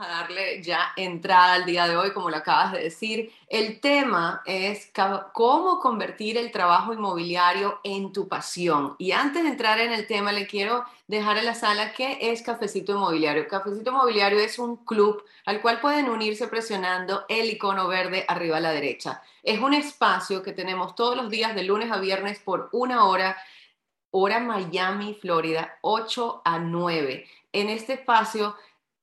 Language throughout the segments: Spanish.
A darle ya entrada al día de hoy, como lo acabas de decir. El tema es cómo convertir el trabajo inmobiliario en tu pasión. Y antes de entrar en el tema, le quiero dejar en la sala qué es Cafecito Inmobiliario. Cafecito Inmobiliario es un club al cual pueden unirse presionando el icono verde arriba a la derecha. Es un espacio que tenemos todos los días de lunes a viernes por una hora hora Miami, Florida, 8 a 9. En este espacio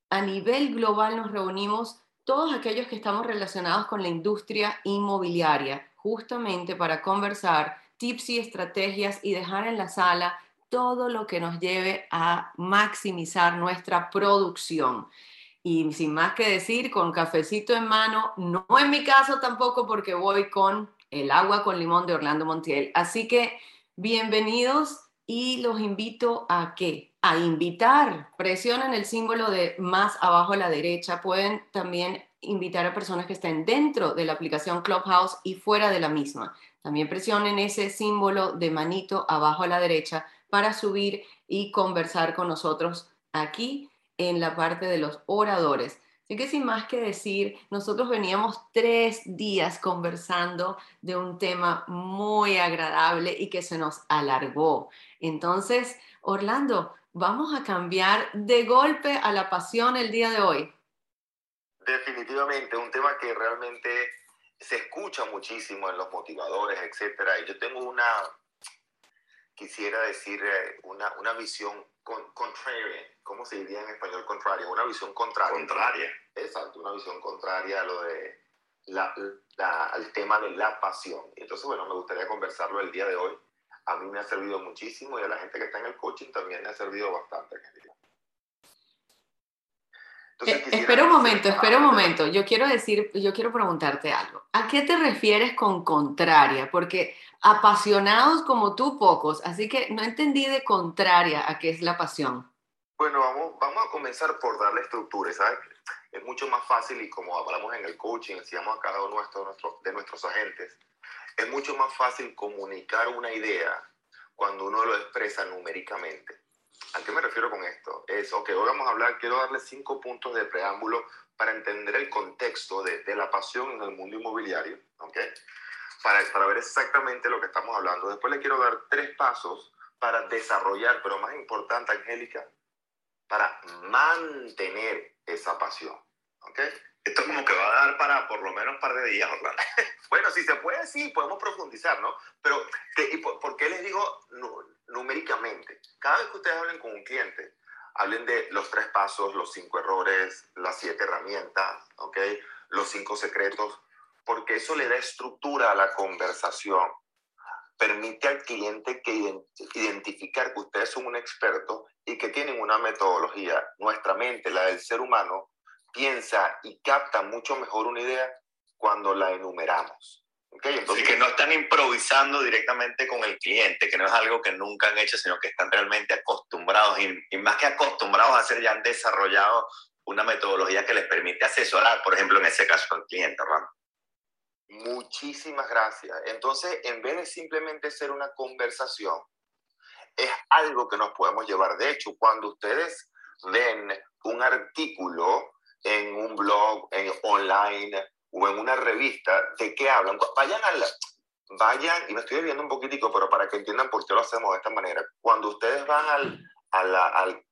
a nivel global nos reunimos todos aquellos que estamos relacionados con la industria inmobiliaria, justamente para conversar tips y estrategias y dejar en la sala todo lo que nos lleve a maximizar nuestra producción. Y sin más que decir, con cafecito en mano, no en mi caso tampoco porque voy con el agua con limón de Orlando Montiel. Así que bienvenidos y los invito a que a invitar, presionen el símbolo de más abajo a la derecha, pueden también invitar a personas que estén dentro de la aplicación Clubhouse y fuera de la misma. También presionen ese símbolo de manito abajo a la derecha para subir y conversar con nosotros aquí en la parte de los oradores. Así que sin más que decir, nosotros veníamos tres días conversando de un tema muy agradable y que se nos alargó. Entonces, Orlando, vamos a cambiar de golpe a la pasión el día de hoy. Definitivamente, un tema que realmente se escucha muchísimo en los motivadores, etcétera. Y yo tengo una, quisiera decir, eh, una, una visión con, contraria. ¿Cómo se diría en español contraria? Una visión contraria. Contraria. Exacto, una visión contraria a lo de la, al tema de la pasión. Entonces, bueno, me gustaría conversarlo el día de hoy a mí me ha servido muchísimo y a la gente que está en el coaching también me ha servido bastante. Entonces, eh, espera un momento, espera un momento. Yo quiero decir, yo quiero preguntarte algo. ¿A qué te refieres con contraria? Porque apasionados como tú, pocos. Así que no entendí de contraria a qué es la pasión. Bueno, vamos, vamos a comenzar por darle estructura, ¿sabes? Es mucho más fácil y como hablamos en el coaching, decíamos a cada uno de nuestros agentes, es mucho más fácil comunicar una idea cuando uno lo expresa numéricamente. ¿A qué me refiero con esto? Es, ok, hoy vamos a hablar, quiero darle cinco puntos de preámbulo para entender el contexto de, de la pasión en el mundo inmobiliario, ¿ok? Para, para ver exactamente lo que estamos hablando. Después le quiero dar tres pasos para desarrollar, pero más importante, Angélica, para mantener esa pasión, ¿ok? Esto como que va a dar para por lo menos un par de días, Orlando. bueno, si se puede, sí, podemos profundizar, ¿no? Pero, ¿y por, qué les digo numéricamente? Cada vez que ustedes hablen con un cliente, hablen de los tres pasos, los cinco errores, las siete herramientas, ¿ok? Los cinco secretos, porque eso le da estructura a la conversación. Permite al cliente que identificar que ustedes son un experto y que tienen una metodología. Nuestra mente, la del ser humano, piensa y capta mucho mejor una idea cuando la enumeramos. ¿Okay? Entonces, que no están improvisando directamente con el cliente, que no es algo que nunca han hecho, sino que están realmente acostumbrados y, más que acostumbrados a hacer, ya han desarrollado una metodología que les permite asesorar, por ejemplo, en ese caso al cliente, Ram. Muchísimas gracias. Entonces, en vez de simplemente ser una conversación, es algo que nos podemos llevar. De hecho, cuando ustedes leen un artículo en un blog, en online o en una revista, ¿de qué hablan? Vayan al, vayan, y me estoy viendo un poquitico, pero para que entiendan por qué lo hacemos de esta manera. Cuando ustedes van al, a, la,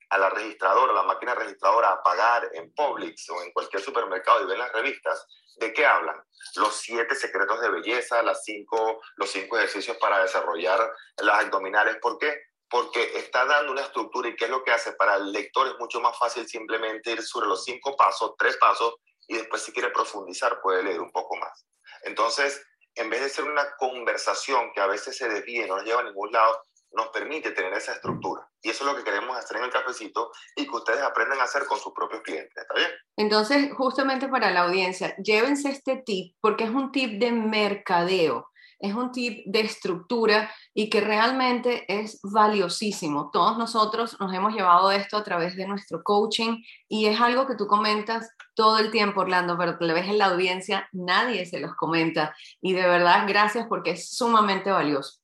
a la registradora, a la máquina registradora a pagar en Publix o en cualquier supermercado y ven las revistas, ¿de qué hablan? Los siete secretos de belleza, las cinco, los cinco ejercicios para desarrollar las abdominales. ¿Por qué? Porque está dando una estructura y qué es lo que hace para el lector es mucho más fácil simplemente ir sobre los cinco pasos, tres pasos, y después si quiere profundizar puede leer un poco más. Entonces, en vez de ser una conversación que a veces se desvíe, no nos lleva a ningún lado, nos permite tener esa estructura. Y eso es lo que queremos hacer en el cafecito y que ustedes aprendan a hacer con sus propios clientes. ¿Está bien? Entonces, justamente para la audiencia, llévense este tip porque es un tip de mercadeo es un tip de estructura y que realmente es valiosísimo. Todos nosotros nos hemos llevado esto a través de nuestro coaching y es algo que tú comentas todo el tiempo, Orlando, pero te ves en la audiencia, nadie se los comenta y de verdad gracias porque es sumamente valioso.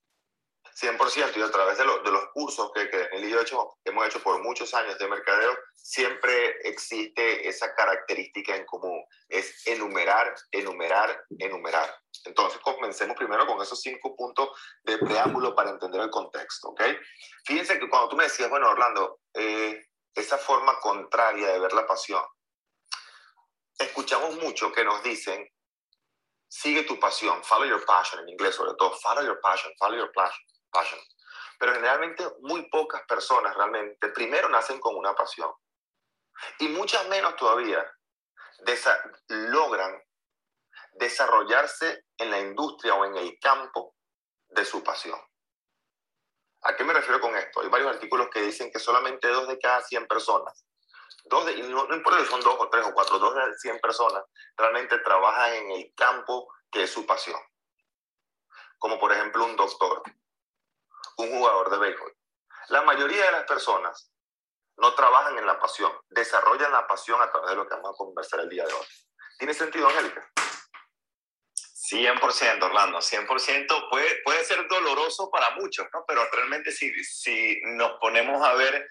100% y a través de, de los cursos que, que él y yo hecho, hemos hecho por muchos años de mercadeo, siempre existe esa característica en común, es enumerar, enumerar, enumerar. Entonces, comencemos primero con esos cinco puntos de preámbulo para entender el contexto, ¿ok? Fíjense que cuando tú me decías, bueno, Orlando, eh, esa forma contraria de ver la pasión, escuchamos mucho que nos dicen, sigue tu pasión, follow your passion, en inglés sobre todo, follow your passion, follow your passion. Pero generalmente muy pocas personas realmente primero nacen con una pasión y muchas menos todavía logran desarrollarse en la industria o en el campo de su pasión. ¿A qué me refiero con esto? Hay varios artículos que dicen que solamente dos de cada 100 personas, dos de, no, no, importa si son dos o tres o cuatro, dos de 100 personas realmente trabajan en el campo que es su pasión. Como por ejemplo un doctor, un jugador de béisbol. La mayoría de las personas no trabajan en la pasión, desarrollan la pasión a través de lo que vamos a conversar el día de hoy. ¿Tiene sentido, Angélica? 100%, Orlando, 100%. Puede, puede ser doloroso para muchos, ¿no? Pero realmente si, si nos ponemos a ver,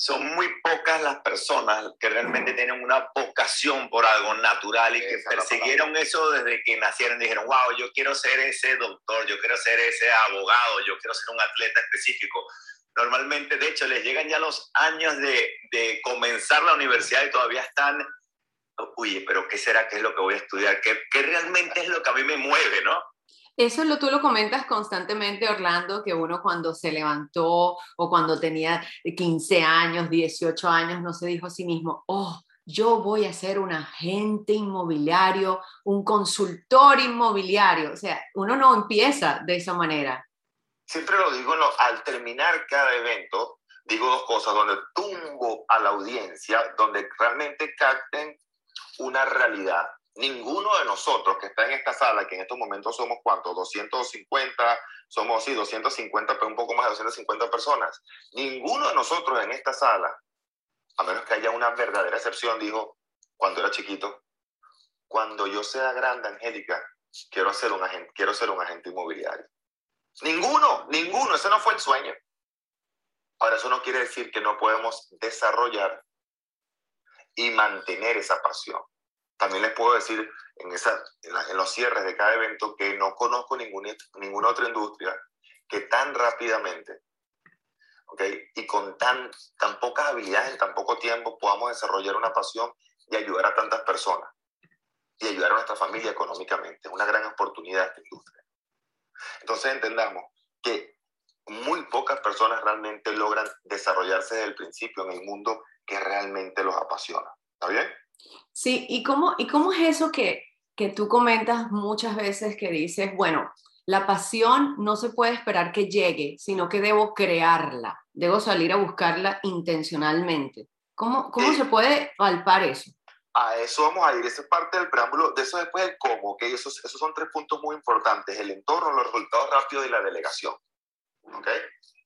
son muy pocas las personas que realmente tienen una vocación por algo natural y que persiguieron eso desde que nacieron. Dijeron, wow, yo quiero ser ese doctor, yo quiero ser ese abogado, yo quiero ser un atleta específico. Normalmente, de hecho, les llegan ya los años de, de comenzar la universidad y todavía están oye, pero ¿qué será? ¿Qué es lo que voy a estudiar? ¿Qué, qué realmente es lo que a mí me mueve, no? Eso lo, tú lo comentas constantemente, Orlando, que uno cuando se levantó o cuando tenía 15 años, 18 años, no se dijo a sí mismo, oh, yo voy a ser un agente inmobiliario, un consultor inmobiliario. O sea, uno no empieza de esa manera. Siempre lo digo, no, al terminar cada evento, digo dos cosas, donde tumbo a la audiencia, donde realmente capten una realidad. Ninguno de nosotros que está en esta sala, que en estos momentos somos cuántos, 250, somos sí, 250, pero un poco más de 250 personas, ninguno de nosotros en esta sala, a menos que haya una verdadera excepción, dijo, cuando era chiquito, cuando yo sea grande, Angélica, quiero ser un agente, quiero ser un agente inmobiliario. Ninguno, ninguno, ese no fue el sueño. Ahora, eso no quiere decir que no podemos desarrollar y mantener esa pasión. También les puedo decir en, esa, en, los cierres de cada evento que no conozco ninguna, ninguna otra industria que tan rápidamente ¿okay? y con tan, tan pocas habilidades en tan poco tiempo podamos desarrollar una pasión y ayudar a tantas personas y ayudar a nuestra familia económicamente. Es una gran oportunidad esta industria. Entonces entendamos que muy pocas personas realmente logran desarrollarse desde el principio en el mundo que realmente los apasiona. ¿Está bien? Sí, ¿y cómo, y cómo es eso que, que tú comentas muchas veces que dices, bueno, la pasión no se puede esperar que llegue, sino que debo crearla, debo salir a buscarla intencionalmente. ¿Cómo, cómo se puede palpar eso? A eso vamos a ir, esa es parte del preámbulo, de eso después el cómo, que esos, esos son tres puntos muy importantes, el entorno, los resultados rápidos y la delegación. ¿Ok?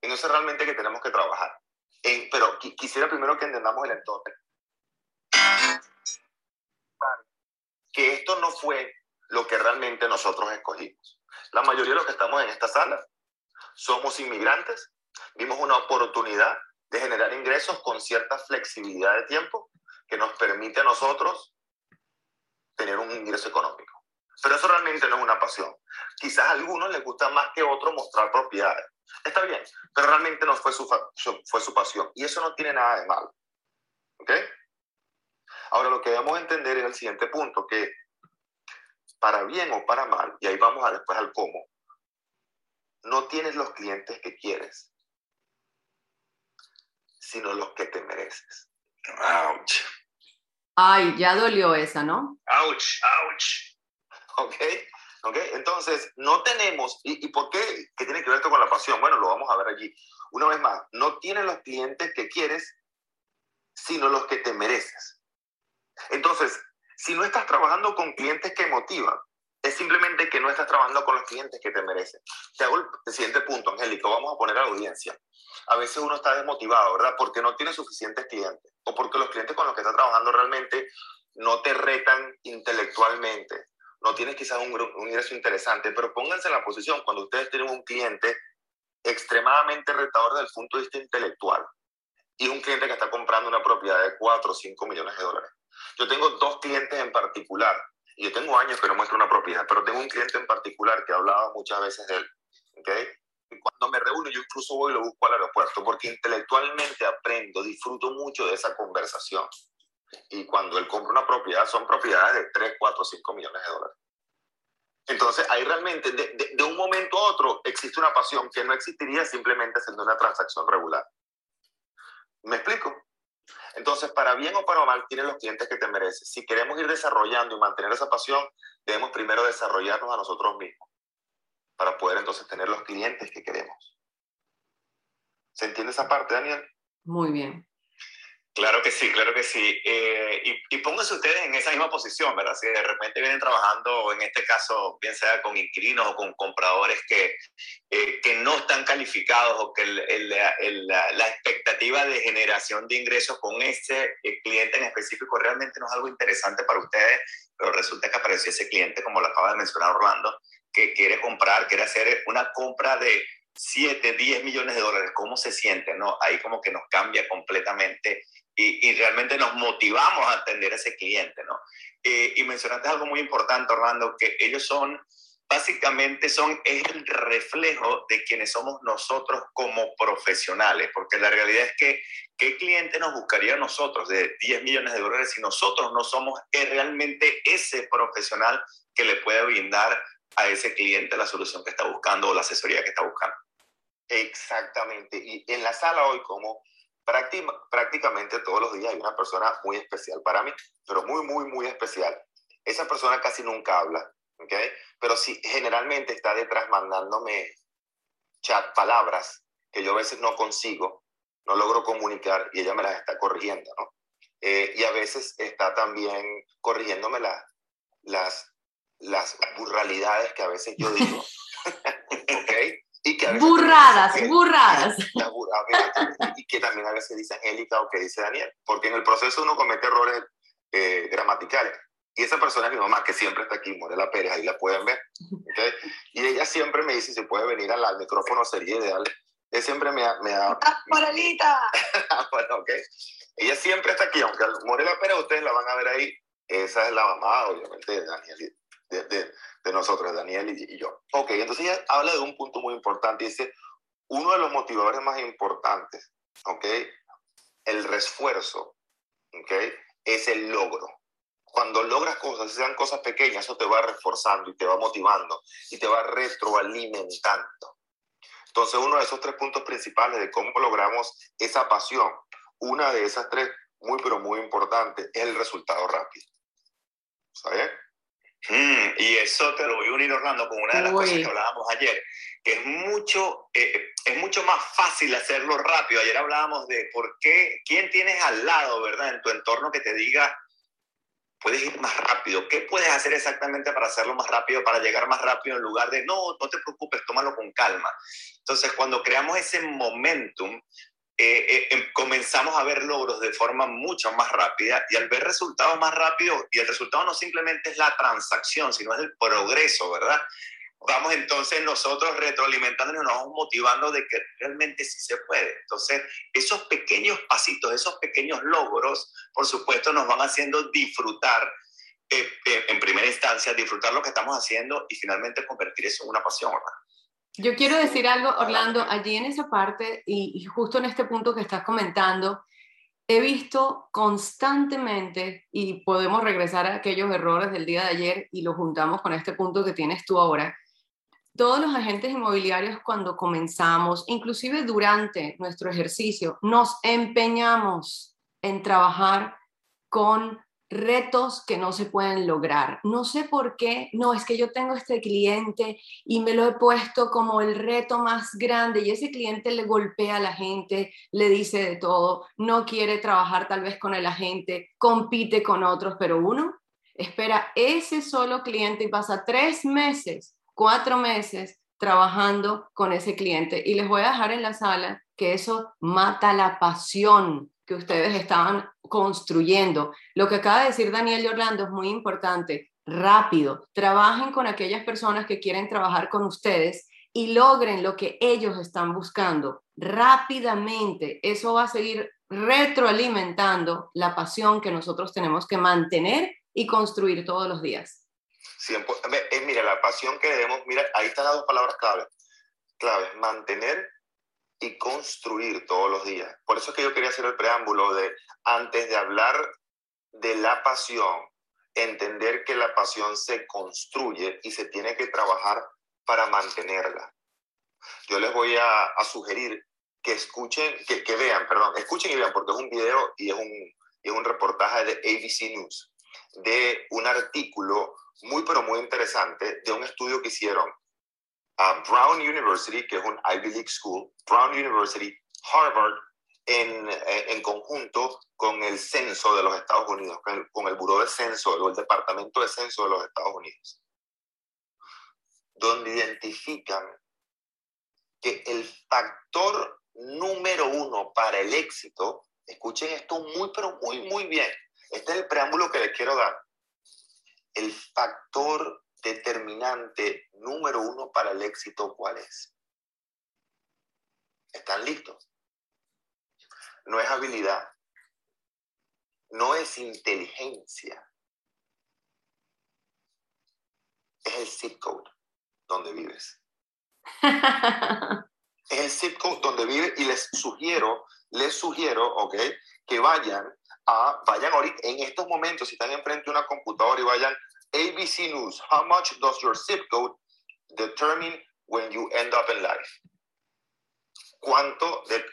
En eso realmente que tenemos que trabajar pero quisiera primero que entendamos el entorno. Que esto no fue lo que realmente nosotros escogimos. La mayoría de los que estamos en esta sala somos inmigrantes, vimos una oportunidad de generar ingresos con cierta flexibilidad de tiempo que nos permite a nosotros tener un ingreso económico. Pero eso realmente no es una pasión. Quizás a algunos les gusta más que a otros mostrar propiedades. Está bien, pero realmente no fue su, fue su pasión. Y eso no tiene nada de malo. ¿Ok? Ahora lo que debemos entender es el siguiente punto, que para bien o para mal, y ahí vamos a después al cómo, no tienes los clientes que quieres, sino los que te mereces. Ouch. Ay, ya dolió esa, ¿no? Ouch, ouch. ¿Ok? ¿Ok? Entonces, no tenemos, ¿y, por qué? ¿Qué tiene que ver esto con la pasión? Bueno, lo vamos a ver allí. Una vez más, no tienes los clientes que quieres, sino los que te mereces. Entonces, si no estás trabajando con clientes que motivan, es simplemente que no estás trabajando con los clientes que te merecen. Te hago el siguiente punto, Angélico, vamos a poner a la audiencia. A veces uno está desmotivado, ¿verdad? Porque no tiene suficientes clientes o porque los clientes con los que está trabajando realmente no te retan intelectualmente no tienes quizás un, un ingreso interesante, pero pónganse en la posición cuando ustedes tienen un cliente extremadamente retador desde el punto de vista intelectual y un cliente que está comprando una propiedad de 4 o 5 millones de dólares. Yo tengo dos clientes en particular, y yo tengo años que no muestro una propiedad, pero tengo un cliente en particular que ha hablado muchas veces de él. ¿okay? Cuando me reúno, yo incluso voy y lo busco al aeropuerto, porque intelectualmente aprendo, disfruto mucho de esa conversación. Y cuando él compra una propiedad, son propiedades de 3, 4, 5 millones de dólares. Entonces, ahí realmente, de, de, un momento a otro, existe una pasión que no existiría simplemente haciendo una transacción regular. ¿Me explico? Entonces, para bien o para mal, tienes los clientes que te mereces. Si queremos ir desarrollando y mantener esa pasión, debemos primero desarrollarnos a nosotros mismos para poder entonces tener los clientes que queremos. ¿Se entiende esa parte, Daniel? Muy bien. Claro que sí, claro que sí. Eh, y, y, pónganse ustedes en esa misma posición, ¿verdad? Si de repente vienen trabajando, en este caso, bien sea con inquilinos o con compradores que, eh, que no están calificados o que el, la, expectativa de generación de ingresos con ese eh, cliente en específico realmente no es algo interesante para ustedes, pero resulta que apareció ese cliente, como lo acaba de mencionar Orlando, que quiere comprar, quiere hacer una compra de 7, 10 millones de dólares, ¿cómo se siente? No? Ahí como que nos cambia completamente y, realmente nos motivamos a atender a ese cliente, ¿no? Eh, y mencionaste algo muy importante, Orlando, que ellos son, básicamente son, es el reflejo de quienes somos nosotros como profesionales, porque la realidad es que, ¿qué cliente nos buscaría a nosotros de 10 millones de dólares si nosotros no somos realmente ese profesional que le puede brindar a ese cliente la solución que está buscando o la asesoría que está buscando? Exactamente. Y en la sala hoy, como prácticamente todos los días hay una persona muy especial para mí, pero muy, muy, muy especial. Esa persona casi nunca habla, ¿ok? Pero sí, generalmente está detrás mandándome chat, palabras que yo a veces no consigo, no logro comunicar y ella me las está corrigiendo, ¿no? Eh, y a veces está también corrigiéndome las, las, las burralidades que a veces yo digo. Y que burradas, burradas. y que también a veces dice Angélica o que dice Daniel, porque en el proceso uno comete errores eh, gramaticales. Y esa persona es mi mamá, que siempre está aquí, Morela Pérez, ahí la pueden ver. Y ella siempre me dice, si puede venir al, micrófono sería ideal. Ella siempre me ha... Me ha ¡Morelita! bueno, ok. Ella siempre está aquí, aunque Morela Pérez ustedes la van a ver ahí. Esa es la mamá, obviamente, de Daniel, de, de, de nosotros, Daniel y, yo. Ok, entonces ella habla de un punto muy importante. Dice, uno de los motivadores más importantes, ok, el refuerzo, ok, es el logro. Cuando logras cosas, sean cosas pequeñas, eso te va reforzando y te va motivando y te va retroalimentando. Entonces, uno de esos tres puntos principales de cómo logramos esa pasión, una de esas tres, muy pero muy importante, es el resultado rápido. ¿Está bien? Mm, y eso te lo voy a unir, Orlando, con una de las cosas que hablábamos ayer, que es mucho, eh, es mucho más fácil hacerlo rápido. Ayer hablábamos de por qué, quién tienes al lado, ¿verdad? En tu entorno que te diga, puedes ir más rápido. ¿Qué puedes hacer exactamente para hacerlo más rápido, para llegar más rápido en lugar de, no, no te preocupes, tómalo con calma? Entonces, cuando creamos ese momentum, eh, eh, em, comenzamos a ver logros de forma mucho más rápida y al ver resultados más rápidos, y el resultado no simplemente es la transacción, sino es el progreso, ¿verdad? Vamos entonces nosotros retroalimentándonos, nos vamos motivando de que realmente sí se puede. Entonces, esos pequeños pasitos, esos pequeños logros, por supuesto, nos van haciendo disfrutar, eh, en primera instancia, disfrutar lo que estamos haciendo y finalmente convertir eso en una pasión, ¿verdad? Yo quiero decir algo, Orlando, allí en esa parte y, justo en este punto que estás comentando, he visto constantemente, y podemos regresar a aquellos errores del día de ayer y lo juntamos con este punto que tienes tú ahora, todos los agentes inmobiliarios cuando comenzamos, inclusive durante nuestro ejercicio, nos empeñamos en trabajar con retos que no se pueden lograr. No sé por qué, no, es que yo tengo este cliente y me lo he puesto como el reto más grande y ese cliente le golpea a la gente, le dice de todo, no quiere trabajar tal vez con el agente, compite con otros, pero uno espera ese solo cliente y pasa tres meses, cuatro meses trabajando con ese cliente. Y les voy a dejar en la sala que eso mata la pasión que ustedes estaban construyendo. Lo que acaba de decir Daniel de Orlando es muy importante. Rápido, trabajen con aquellas personas que quieren trabajar con ustedes y logren lo que ellos están buscando rápidamente, eso va a seguir retroalimentando la pasión que nosotros tenemos que mantener y construir todos los días. Eh, mira, la pasión que debemos, mira, ahí están las dos palabras claves. Claves, mantener y construir todos los días. Por eso es que yo quería hacer el preámbulo de, antes de hablar de la pasión, entender que la pasión se construye y se tiene que trabajar para mantenerla. Yo les voy a, sugerir que escuchen, que, que, vean, perdón, escuchen y vean, porque es un video y es un, es un reportaje de ABC News, de un artículo muy, pero muy interesante de un estudio que hicieron a Brown University, que es un Ivy League School, Brown University, Harvard, en, en, conjunto con el censo de los Estados Unidos, con el, con el Buró de Censo o el Departamento de Censo de los Estados Unidos donde identifican que el factor número uno para el éxito, escuchen esto muy, pero muy, muy bien, este es el preámbulo que les quiero dar, el factor determinante número uno para el éxito, ¿cuál es? ¿Están listos? No es habilidad, no es inteligencia, es el zip code donde vives. es el zip code donde vive y les sugiero, les sugiero, ok, que vayan a, vayan ahorita, en estos momentos, si están enfrente de una computadora y vayan ABC News, how much does your zip code determine when you end up in life? ¿Cuánto, de,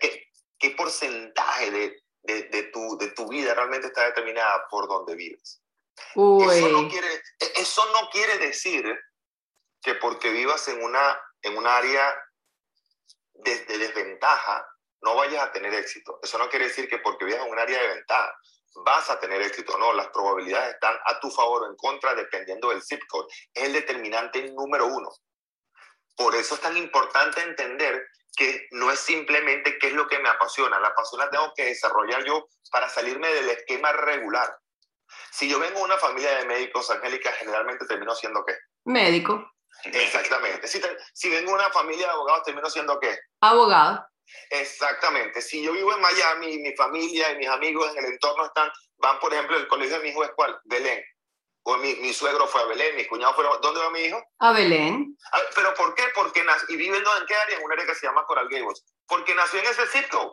qué, qué, porcentaje de, de, de, tu, de tu vida realmente está determinada por donde vives? Eso no, quiere, e, eso no quiere decir que porque vivas en una, en un área de, desventaja, no vayas a tener éxito. Eso no quiere decir que porque vivas en un área de ventaja, vas a tener éxito. No, las probabilidades están a tu favor o en contra dependiendo del zip code. Es el determinante número uno. Por eso es tan importante entender que no es simplemente qué es lo que me apasiona. La pasión la tengo que desarrollar yo para salirme del esquema regular. Si yo vengo de una familia de médicos, Angélica, generalmente termino siendo qué? Médico. Exactamente. Si, si vengo de una familia de abogados, termino siendo qué? Abogado. Exactamente. Si yo vivo en Miami, mi familia y mis amigos en el entorno están, van, por ejemplo, el colegio de mi hijo es cuál? Belén. O mi, mi suegro fue a Belén, mi cuñado fue a... ¿Dónde va mi hijo? A Belén. Ah, ¿Pero por qué? Porque nació, ¿Y vive en qué área? En un área que se llama Coral Gables. Porque nació en ese sitio.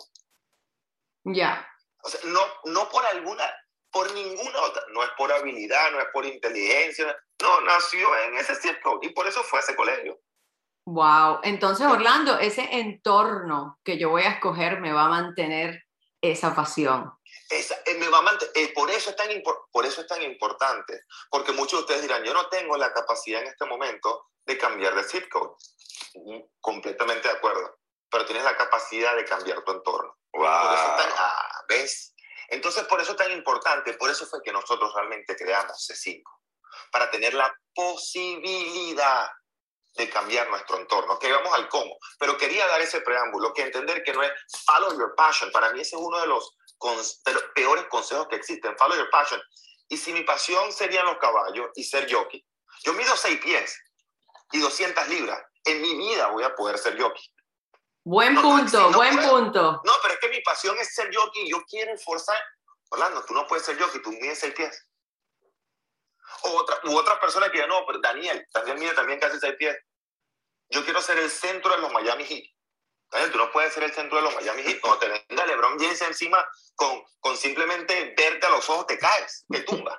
Ya. O sea, no, no por alguna por ninguna otra. No es por habilidad, no es por inteligencia. No, nació en ese circo y por eso fue a ese colegio. Wow. Entonces, Orlando, ese entorno que yo voy a escoger me va a mantener esa pasión. Esa, eh, me va a eh, por, eso es tan por eso es tan importante, porque muchos de ustedes dirán, yo no tengo la capacidad en este momento de cambiar de zip code. Mm, completamente de acuerdo, pero tienes la capacidad de cambiar tu entorno. Wow. Ah, ¿Ves? Entonces, por eso es tan importante, por eso fue que nosotros realmente creamos C5, para tener la posibilidad de cambiar nuestro entorno, que vamos al cómo. Pero quería dar ese preámbulo, que entender que no es follow your passion. Para mí ese es uno de los, de los peores consejos que existen, follow your passion. Y si mi pasión serían los caballos y ser jockey, yo mido 6 pies y 200 libras, en mi vida voy a poder ser jockey. Buen punto, buen punto. No, pero es que mi pasión es ser jockey. Yo quiero esforzar. Orlando, tú no puedes ser jockey, tú mides seis pies. O otra, u otra persona que ya no, pero Daniel, Daniel mide también casi seis pies. Yo quiero ser el centro de los Miami Heat. Daniel, tú no puedes ser el centro de los Miami Heat. Cuando te venga LeBron James encima, con, con simplemente verte a los ojos, te caes, te tumba.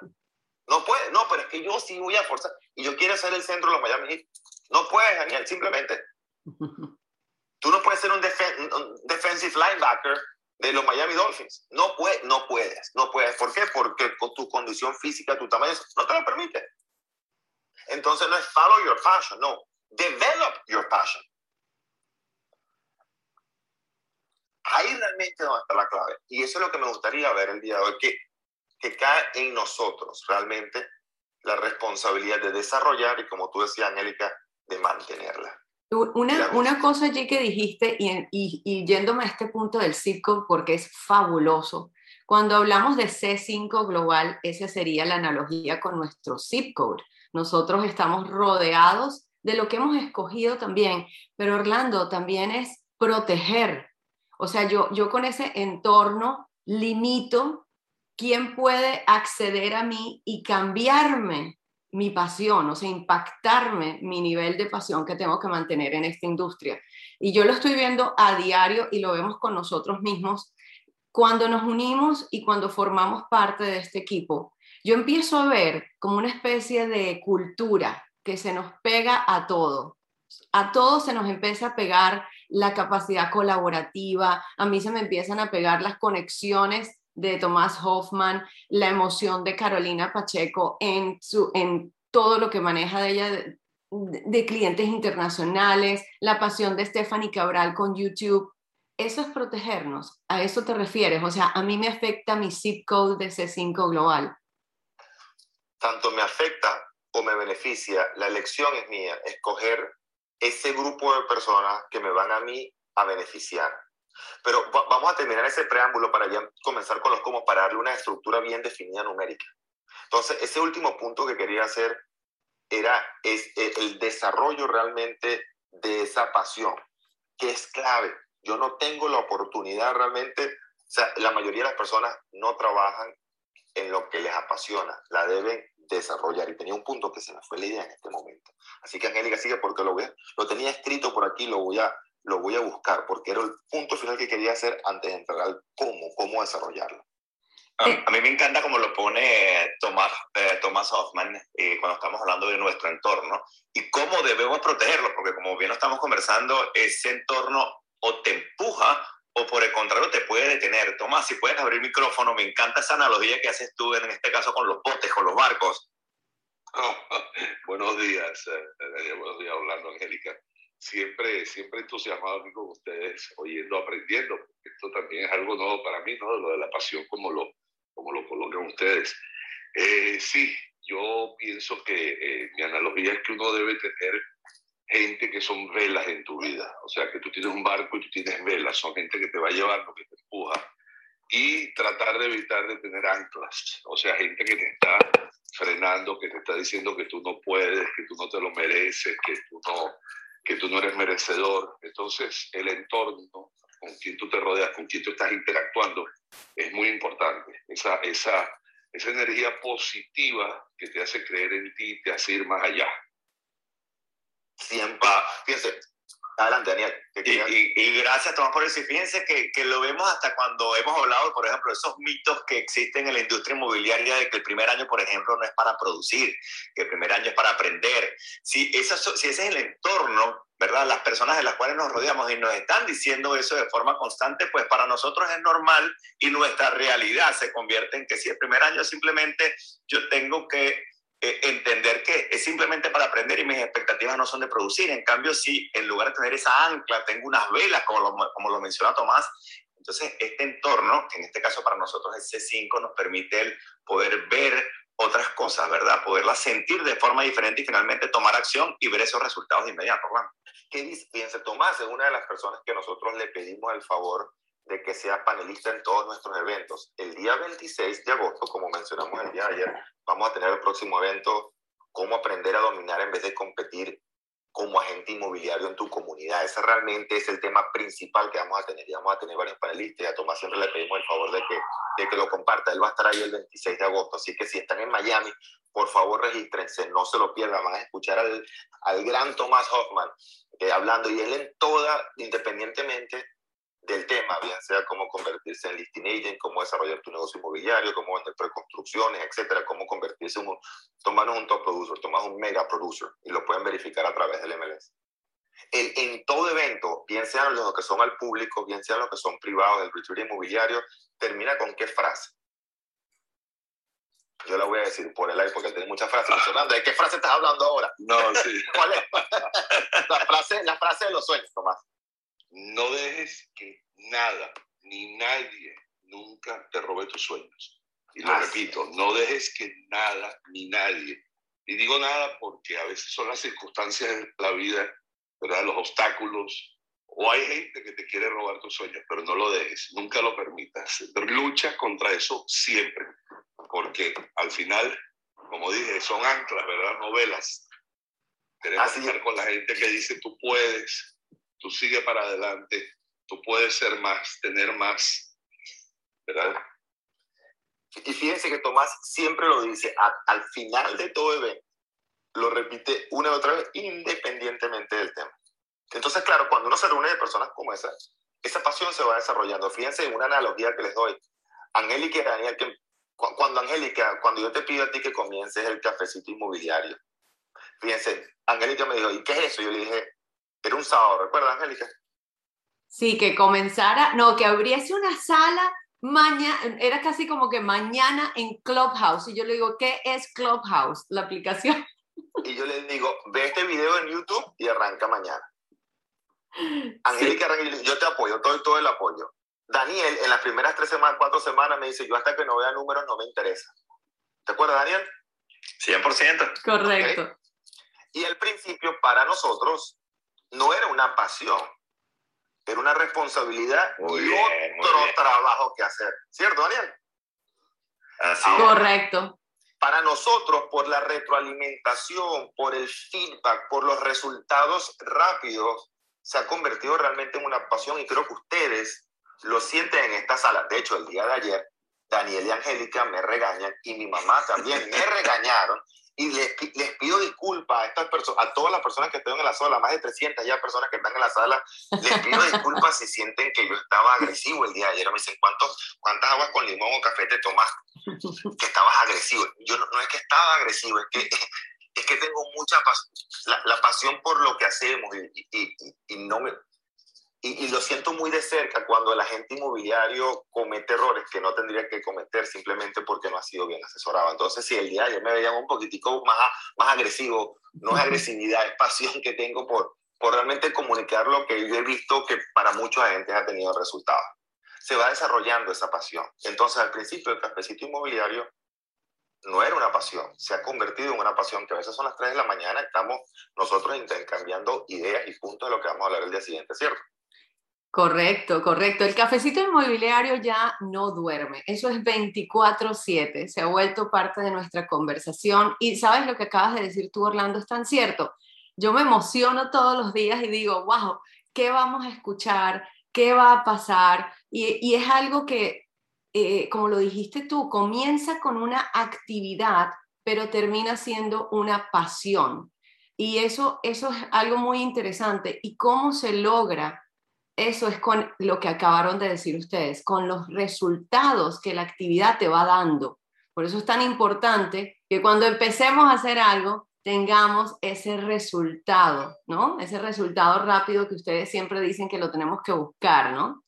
No puedes, no, pero es que yo sí voy a forzar. Y yo quiero ser el centro de los Miami Heat. No puedes, Daniel, simplemente. Tú no puedes ser un, defensive linebacker de los Miami Dolphins. No, puede, no puedes, no puedes. ¿Por qué? Porque con tu condición física, tu tamaño, no te lo permite. Entonces no es follow your passion, no. Develop your passion. Ahí realmente donde está la clave. Y eso es lo que me gustaría ver el día de hoy, que, que cae en nosotros realmente la responsabilidad de desarrollar y, como tú decías, Angélica, de mantenerla. Una, una, cosa allí que dijiste, y, y, yéndome a este punto del circo, porque es fabuloso, cuando hablamos de C5 global, esa sería la analogía con nuestro zip code. Nosotros estamos rodeados de lo que hemos escogido también. Pero Orlando, también es proteger. O sea, yo, yo con ese entorno limito quién puede acceder a mí y cambiarme mi pasión, o sea, impactarme mi nivel de pasión que tengo que mantener en esta industria. Y yo lo estoy viendo a diario y lo vemos con nosotros mismos cuando nos unimos y cuando formamos parte de este equipo. Yo empiezo a ver como una especie de cultura que se nos pega a todo. A todos se nos empieza a pegar la capacidad colaborativa, a mí se me empiezan a pegar las conexiones de Tomás Hoffman, la emoción de Carolina Pacheco en, su, en todo lo que maneja de ella de, clientes internacionales, la pasión de Stephanie Cabral con YouTube. Eso es protegernos, a eso te refieres. O sea, a mí me afecta mi zip code de C5 global. Tanto me afecta o me beneficia, la elección es mía, escoger ese grupo de personas que me van a mí a beneficiar. Pero vamos a terminar ese preámbulo para ya comenzar con los cómo, para darle una estructura bien definida numérica. Entonces, ese último punto que quería hacer era es, e, el desarrollo realmente de esa pasión, que es clave. Yo no tengo la oportunidad realmente, o sea, la mayoría de las personas no trabajan en lo que les apasiona, la deben desarrollar. Y tenía un punto que se me fue la idea en este momento. Así que Angélica sigue porque lo, voy lo tenía escrito por aquí, lo voy, a, lo voy a buscar, porque era el punto final que quería hacer antes de entrar al cómo, cómo desarrollarlo. A, mí me encanta como lo pone Tomás, eh, Tomás Hoffman eh, cuando estamos hablando de nuestro entorno y cómo debemos protegerlo, porque como bien estamos conversando, ese entorno o te empuja o por el contrario te puede detener. Tomás, si puedes abrir micrófono, me encanta esa analogía que haces tú en este caso con los botes, con los barcos. buenos días, eh, eh, buenos días, hablando Angélica. Siempre, siempre entusiasmado aquí con ustedes, oyendo, aprendiendo. Esto también es algo nuevo para mí, ¿no? Lo de la pasión, como lo, como lo colocan ustedes. Eh, sí, yo pienso que mi analogía es que uno debe tener gente que son velas en tu vida. O sea, que tú tienes un barco y tú tienes velas, son gente que te va llevando, que te empuja. Y tratar de evitar de tener anclas, o sea, gente que te está frenando, que te está diciendo que tú no puedes, que tú no te lo mereces, que tú no, que tú no eres merecedor. Entonces, el entorno con quien tú te rodeas, con quien tú estás interactuando, es muy importante. Esa, esa, esa energía positiva que te hace creer en ti, te hace ir más allá fíjense, adelante Daniel. Y, gracias Tomás por eso. Y fíjense que, que, lo vemos hasta cuando hemos hablado, por ejemplo, de esos mitos que existen en la industria inmobiliaria de que el primer año, por ejemplo, no es para producir, que el primer año es para aprender. Si, esa, si ese es el entorno, ¿verdad? Las personas de las cuales nos rodeamos y nos están diciendo eso de forma constante, pues para nosotros es normal y nuestra realidad se convierte en que si el primer año simplemente yo tengo que eh, entender que es simplemente para aprender y mis expectativas no son de producir. En cambio, si en lugar de tener esa ancla, tengo unas velas, como lo, como lo menciona Tomás, entonces este entorno, que en este caso para nosotros es C5, nos permite el poder ver otras cosas, ¿verdad? Poderlas sentir de forma diferente y finalmente tomar acción y ver esos resultados de inmediato, ¿Qué dice? Fíjense, Tomás es una de las personas que nosotros le pedimos el favor de que sea panelista en todos nuestros eventos. El día 26 de agosto, como mencionamos el día de ayer, vamos a tener el próximo evento, cómo aprender a dominar en vez de competir como agente inmobiliario en tu comunidad. Ese realmente es el tema principal que vamos a tener. Y vamos a tener varios panelistas y a Tomás siempre le pedimos el favor de que, de que lo comparta. Él va a estar ahí el 26 de agosto. Así que si están en Miami, por favor regístrense, no se lo pierdan. Van a escuchar al, al gran Tomás Hoffman eh, hablando y él en toda, independientemente del tema, bien sea cómo convertirse en listing agent, cómo desarrollar tu negocio inmobiliario, cómo vender preconstrucciones, etcétera, cómo convertirse en un, tomarnos un top producer, tomar un mega producer y lo pueden verificar a través del MLS. El, en todo evento, bien sean los que son al público, bien sean los que son privados del retreat inmobiliario, termina con qué frase. Yo la voy a decir por el aire porque tiene muchas frases mencionando. ¿De qué frase estás hablando ahora? No, sí. ¿Cuál es? la, frase, la frase de los sueños, Tomás no dejes que nada ni nadie nunca te robe tus sueños. Y lo repito, no dejes que nada ni nadie. Y digo nada porque a veces son las circunstancias de la vida, ¿verdad? los obstáculos, o hay gente que te quiere robar tus sueños, pero no lo dejes, nunca lo permitas. Lucha contra eso siempre, porque al final, como dije, son anclas, ¿verdad? Novelas Queremos estar con la gente que dice tú puedes, tú sigue para adelante, tú puedes ser más, tener más, ¿verdad? Y fíjense que Tomás siempre lo dice, al final de todo evento, lo repite una y otra vez, independientemente del tema. Entonces, claro, cuando uno se reúne de personas como esa, esa pasión se va desarrollando. Fíjense en una analogía que les doy. Angélica y Daniel, que, cuando Angélica, cuando yo te pido a ti que comiences el cafecito inmobiliario, fíjense, Angélica me dijo, ¿y qué es eso? Yo le dije, era un sábado, ¿recuerdas, Angélica? Sí, que comenzara, no, que abriese una sala mañana, era casi como que mañana en Clubhouse. Y yo le digo, ¿qué es Clubhouse? La aplicación. Y yo le digo, ve este video en YouTube y arranca mañana. Angélica, yo te apoyo, todo, todo el apoyo. Daniel, en las primeras tres semanas, cuatro semanas, me dice, yo hasta que no vea números no me interesa. ¿Te acuerdas, Daniel? 100%. Correcto. Y al principio, para nosotros, no era una pasión, era una responsabilidad y otro trabajo que hacer. ¿Cierto, Daniel? Así Correcto. Para nosotros, por la retroalimentación, por el feedback, por los resultados rápidos, se ha convertido realmente en una pasión y creo que ustedes lo sienten en esta sala. De hecho, el día de ayer, Daniel y Angélica me regañan y mi mamá también me regañaron y les, les pido disculpas a estas personas, a todas las personas que están en la sala, más de 300 ya personas que están en la sala, les pido disculpas si sienten que yo estaba agresivo el día de ayer. Me dicen, ¿cuántos, ¿cuántas aguas con limón o café te tomas? Que estabas agresivo. Yo no, es que estaba agresivo, es que es que tengo mucha la, la, pasión por lo que hacemos y, y, y no me, y, lo siento muy de cerca cuando el agente inmobiliario comete errores que no tendría que cometer simplemente porque no ha sido bien asesorado. Entonces, si el día de ayer me veían un poquitico más, más agresivo, no es agresividad, es pasión que tengo por, por realmente comunicar lo que yo he visto que para muchos agentes ha tenido resultados. Se va desarrollando esa pasión. Entonces, al principio, el cafecito inmobiliario no era una pasión, se ha convertido en una pasión que a veces son las 3 de la mañana, estamos nosotros intercambiando ideas y puntos de lo que vamos a hablar el día siguiente, ¿cierto? Correcto, correcto. El cafecito inmobiliario ya no duerme. Eso es 24/7. Se ha vuelto parte de nuestra conversación. Y sabes lo que acabas de decir tú, Orlando, es tan cierto. Yo me emociono todos los días y digo, wow, ¿qué vamos a escuchar? ¿Qué va a pasar? Y, y es algo que eh, como lo dijiste tú, comienza con una actividad, pero termina siendo una pasión. Y eso, eso es algo muy interesante. ¿Y cómo se logra? Eso es con lo que acabaron de decir ustedes, con los resultados que la actividad te va dando. Por eso es tan importante que cuando empecemos a hacer algo, tengamos ese resultado, ¿no? Ese resultado rápido que ustedes siempre dicen que lo tenemos que buscar, ¿no?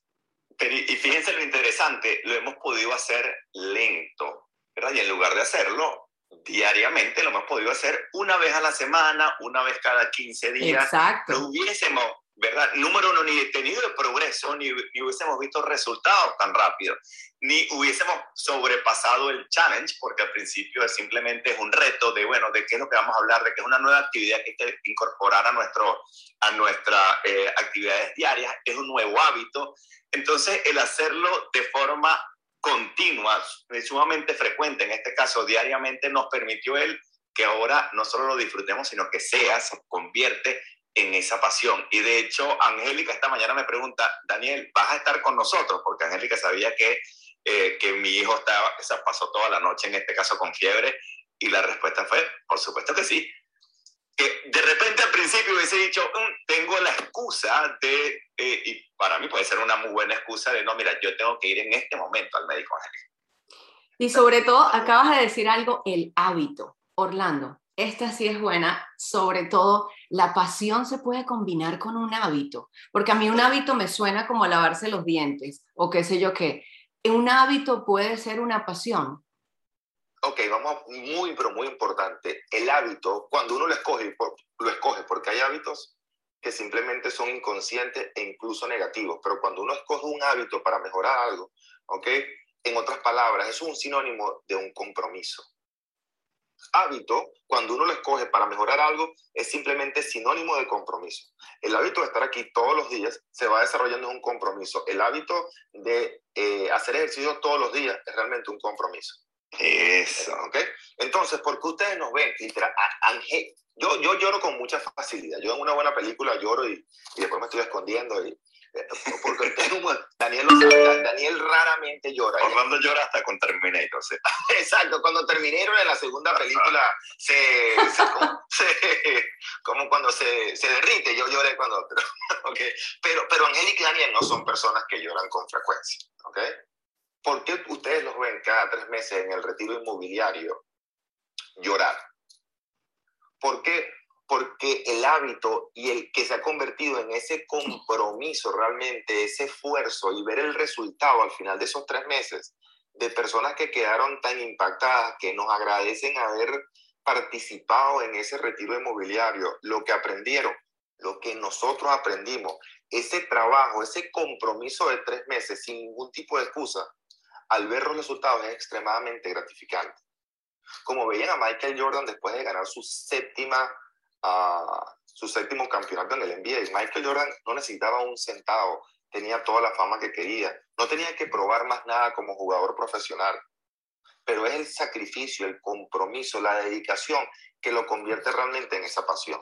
y fíjense lo interesante, lo hemos podido hacer lento, ¿verdad? Y en lugar de hacerlo diariamente, lo hemos podido hacer una vez a la semana, una vez cada 15 días. Exacto. No hubiésemos, ¿verdad? Número uno, ni tenido el progreso, ni, ni hubiésemos visto resultados tan rápido, ni hubiésemos sobrepasado el challenge, porque al principio es simplemente es un reto de, bueno, de qué es lo que vamos a hablar, de que es una nueva actividad que hay que incorporar a, nuestro, a nuestras eh, actividades diarias, es un nuevo hábito, entonces, el hacerlo de forma continua, sumamente frecuente, en este caso diariamente, nos permitió él que ahora no solo lo disfrutemos, sino que sea, se convierte en esa pasión. Y de hecho, Angélica esta mañana me pregunta, Daniel, ¿vas a estar con nosotros? Porque Angélica sabía que, eh, que mi hijo estaba, se pasó toda la noche, en este caso con fiebre, y la respuesta fue, por supuesto que sí, de repente al principio hubiese dicho, mm, tengo la excusa de, eh, y para mí puede ser una muy buena excusa de, no, mira, yo tengo que ir en este momento al médico, Y sobre todo, acabas de decir algo, el hábito. Orlando, esta sí es buena, sobre todo la pasión se puede combinar con un hábito, porque a mí un hábito me suena como lavarse los dientes o qué sé yo qué. Un hábito puede ser una pasión, Ok, vamos, muy, pero muy importante. El hábito, cuando uno lo escoge, lo escoge porque hay hábitos que simplemente son inconscientes e incluso negativos, pero cuando uno escoge un hábito para mejorar algo, ok, en otras palabras, es un sinónimo de un compromiso. Hábito, cuando uno lo escoge para mejorar algo, es simplemente sinónimo de compromiso. El hábito de estar aquí todos los días se va desarrollando en un compromiso. El hábito de eh, hacer ejercicio todos los días es realmente un compromiso. Eso. ¿Ok? Entonces, ¿por qué ustedes nos ven? Literal, yo, yo lloro con mucha facilidad. Yo en una buena película lloro y, y después me estoy escondiendo. Y, eh, porque Daniel lo sabe, Daniel raramente llora. Orlando llora hasta con Terminator. ¿sí? Exacto, cuando Terminator en la segunda película se, se, como, cuando se, se, derrite, yo lloré cuando... Pero, okay. pero, pero Angélica y Daniel no son personas que lloran con frecuencia. ¿okay? ¿Por qué ustedes los ven cada tres meses en el retiro inmobiliario llorar? ¿Por qué? Porque el hábito y el que se ha convertido en ese compromiso realmente, ese esfuerzo y ver el resultado al final de esos tres meses de personas que quedaron tan impactadas que nos agradecen haber participado en ese retiro inmobiliario, lo que aprendieron, lo que nosotros aprendimos, ese trabajo, ese compromiso de tres meses sin ningún tipo de excusa, al ver los resultados es extremadamente gratificante. Como veían a Michael Jordan después de ganar su séptima, su séptimo campeonato en el NBA, Michael Jordan no necesitaba un centavo, tenía toda la fama que quería, no tenía que probar más nada como jugador profesional. Pero es el sacrificio, el compromiso, la dedicación que lo convierte realmente en esa pasión.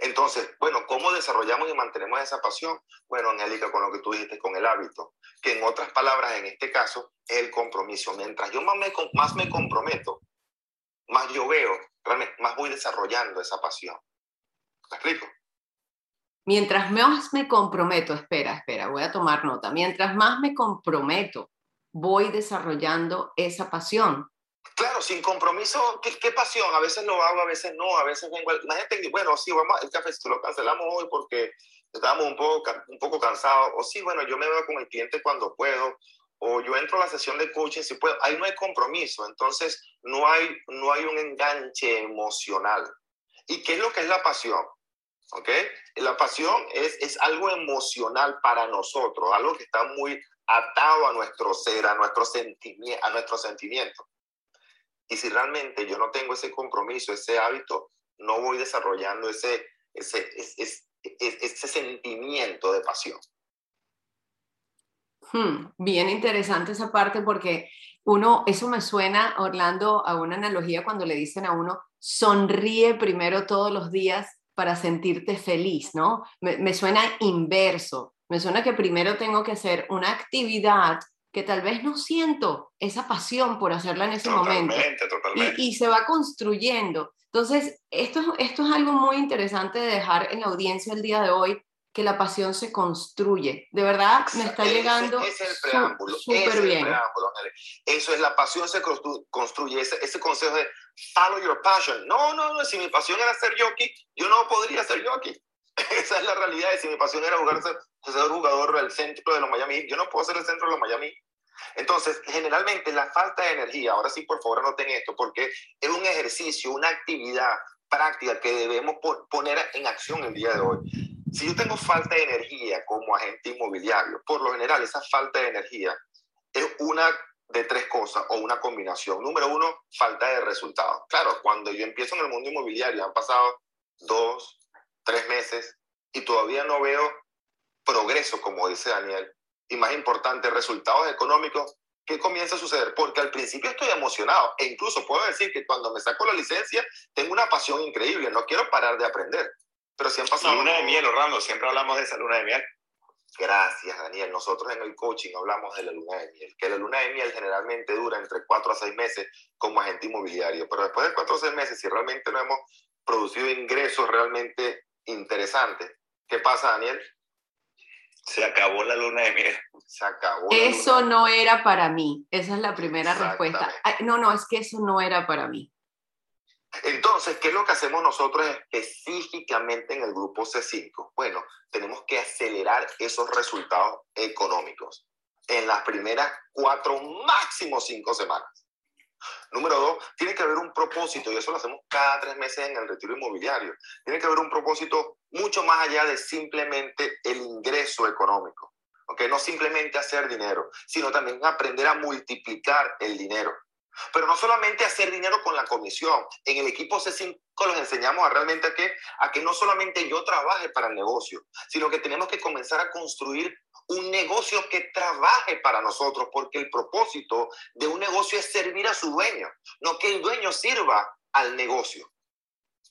Entonces, bueno, ¿cómo desarrollamos y mantenemos esa pasión? Bueno, Angélica, con lo que tú dijiste, con el hábito, que en otras palabras, en este caso, es el compromiso. Mientras yo más me, más me comprometo, más yo veo, más voy desarrollando esa pasión. ¿Me explico? Mientras más me comprometo, espera, espera, voy a tomar nota. Mientras más me comprometo, voy desarrollando esa pasión. Claro, sin compromiso, ¿qué, ¿qué, pasión? A veces lo hago, a veces no, a veces vengo. Imagínate que, bueno, sí, vamos, el café lo cancelamos hoy porque estábamos un poco, un poco cansados. O sí, bueno, yo me veo con el cliente cuando puedo. O yo entro a la sesión de coaching si puedo. Ahí no hay compromiso. Entonces, no hay, no hay un enganche emocional. ¿Y qué es lo que es la pasión? ¿Ok? La pasión es, es algo emocional para nosotros, algo que está muy atado a nuestro ser, a nuestro, sentimiento, a nuestro sentimiento. Y si realmente yo no tengo ese compromiso, ese hábito, no voy desarrollando ese, ese, ese, ese sentimiento de pasión. Hmm, bien interesante esa parte porque uno, eso me suena, Orlando, a una analogía cuando le dicen a uno, sonríe primero todos los días para sentirte feliz, ¿no? Me, me suena inverso, me suena que primero tengo que hacer una actividad que tal vez no siento esa pasión por hacerla en ese momento. Totalmente. Y, y, se va construyendo. Entonces, esto, esto es algo muy interesante de dejar en la audiencia el día de hoy, que la pasión se construye. De verdad, me está llegando es el preámbulo, súper bien. Eso es, la pasión se construye, ese, ese consejo de follow your passion. No, no, no, si mi pasión era ser jockey, yo no podría ser jockey. Esa es la realidad. Y si mi pasión era jugar, ser, ser jugador del centro de los Miami, yo no puedo ser el centro de los Miami. Entonces, generalmente la falta de energía, ahora sí, por favor, anoten esto, porque es un ejercicio, una actividad práctica que debemos poner en acción el día de hoy. Si yo tengo falta de energía como agente inmobiliario, por lo general esa falta de energía es una de tres cosas o una combinación. Número uno, falta de resultados. Claro, cuando yo empiezo en el mundo inmobiliario han pasado dos, tres meses y todavía no veo progreso, como dice Daniel, y más importante, resultados económicos, ¿qué comienza a suceder? Porque al principio estoy emocionado e incluso puedo decir que cuando me saco la licencia tengo una pasión increíble, no quiero parar de aprender. Pero si han pasado... Luna de miel, Orlando, siempre hablamos de esa luna de miel. Gracias, Daniel. Nosotros en el coaching hablamos de la luna de miel, que la luna de miel generalmente dura entre cuatro a seis meses como agente inmobiliario, pero después de cuatro a seis meses, si realmente no hemos producido ingresos realmente interesantes, ¿qué pasa, Daniel? Se acabó la luna de miel. Se acabó. Eso no era para mí. Esa es la primera respuesta. No, no, es que eso no era para mí. Entonces, ¿qué es lo que hacemos nosotros específicamente en el grupo C5? Bueno, tenemos que acelerar esos resultados económicos en las primeras cuatro, máximo cinco semanas. Número dos, tiene que haber un propósito, y eso lo hacemos cada tres meses en el retiro inmobiliario. Tiene que haber un propósito mucho más allá de simplemente el ingreso económico. ¿ok? No simplemente hacer dinero, sino también aprender a multiplicar el dinero. Pero no solamente hacer dinero con la comisión. En el equipo C5 los enseñamos a realmente a que, a que no solamente yo trabaje para el negocio, sino que tenemos que comenzar a construir un negocio que trabaje para nosotros, porque el propósito de un negocio es servir a su dueño, no que el dueño sirva al negocio.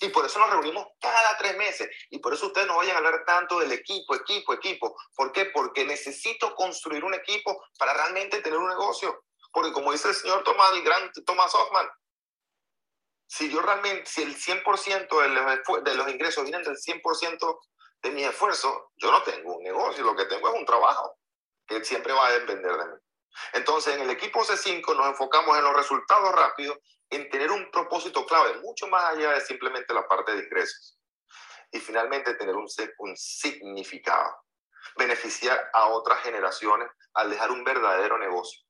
Y por eso nos reunimos cada tres meses. Y por eso ustedes no vayan a hablar tanto del equipo, equipo, equipo. ¿Por qué? Porque necesito construir un equipo para realmente tener un negocio. Porque como dice el señor Tomás, el gran Thomas Hoffman, si yo realmente, si el 100% de los, de los ingresos vienen del 100% de mi esfuerzo, yo no tengo un negocio, lo que tengo es un trabajo que siempre va a depender de mí. Entonces, en el equipo C5 nos enfocamos en los resultados rápidos, en tener un propósito clave, mucho más allá de simplemente la parte de ingresos. Y finalmente, tener un, un significado. Beneficiar a otras generaciones al dejar un verdadero negocio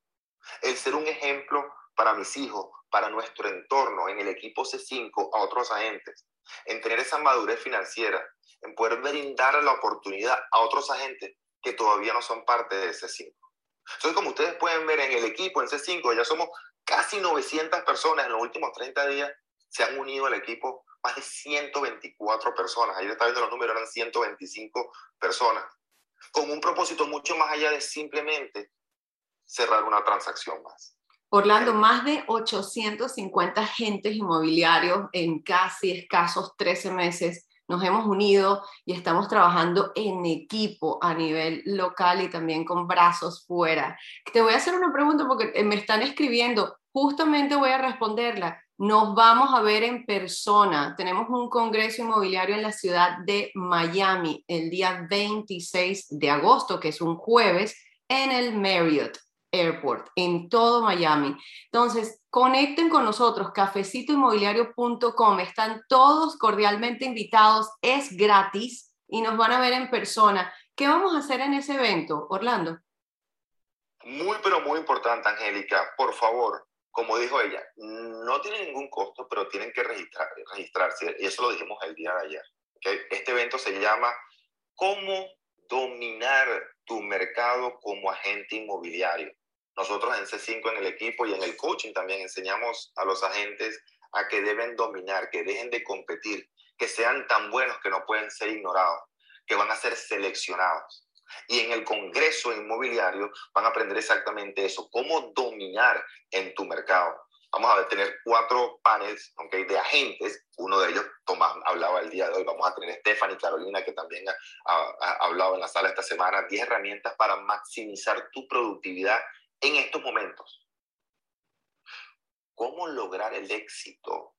el ser un ejemplo para mis hijos, para nuestro entorno, en el equipo C5, a otros agentes, en tener esa madurez financiera, en poder brindar la oportunidad a otros agentes que todavía no son parte de C5. Entonces, como ustedes pueden ver en el equipo, en C5, ya somos casi 900 personas en los últimos 30 días, se han unido al equipo más de 124 personas. Ayer estaba viendo los números, eran 125 personas, con un propósito mucho más allá de simplemente cerrar una transacción más. Orlando, más de 850 agentes inmobiliarios en casi escasos 13 meses nos hemos unido y estamos trabajando en equipo a nivel local y también con brazos fuera. Te voy a hacer una pregunta porque me están escribiendo, justamente voy a responderla. Nos vamos a ver en persona. Tenemos un congreso inmobiliario en la ciudad de Miami el día 26 de agosto, que es un jueves, en el Marriott. Airport, en todo Miami. Entonces, conecten con nosotros, cafecitoinmobiliario.com. Están todos cordialmente invitados, es gratis y nos van a ver en persona. ¿Qué vamos a hacer en ese evento, Orlando? Muy, pero muy importante, Angélica. Por favor, como dijo ella, no tiene ningún costo, pero tienen que registrar, registrarse. Y eso lo dijimos el día de ayer. Este evento se llama ¿Cómo dominar tu mercado como agente inmobiliario. Nosotros en C5 en el equipo y en el coaching también enseñamos a los agentes a que deben dominar, que dejen de competir, que sean tan buenos que no pueden ser ignorados, que van a ser seleccionados. Y en el Congreso Inmobiliario van a aprender exactamente eso, cómo dominar en tu mercado. Vamos a tener cuatro paneles okay, de agentes. Uno de ellos, Tomás hablaba el día de hoy. Vamos a tener Stephanie Carolina, que también ha, hablado en la sala esta semana. 10 herramientas para maximizar tu productividad en estos momentos. ¿Cómo lograr el éxito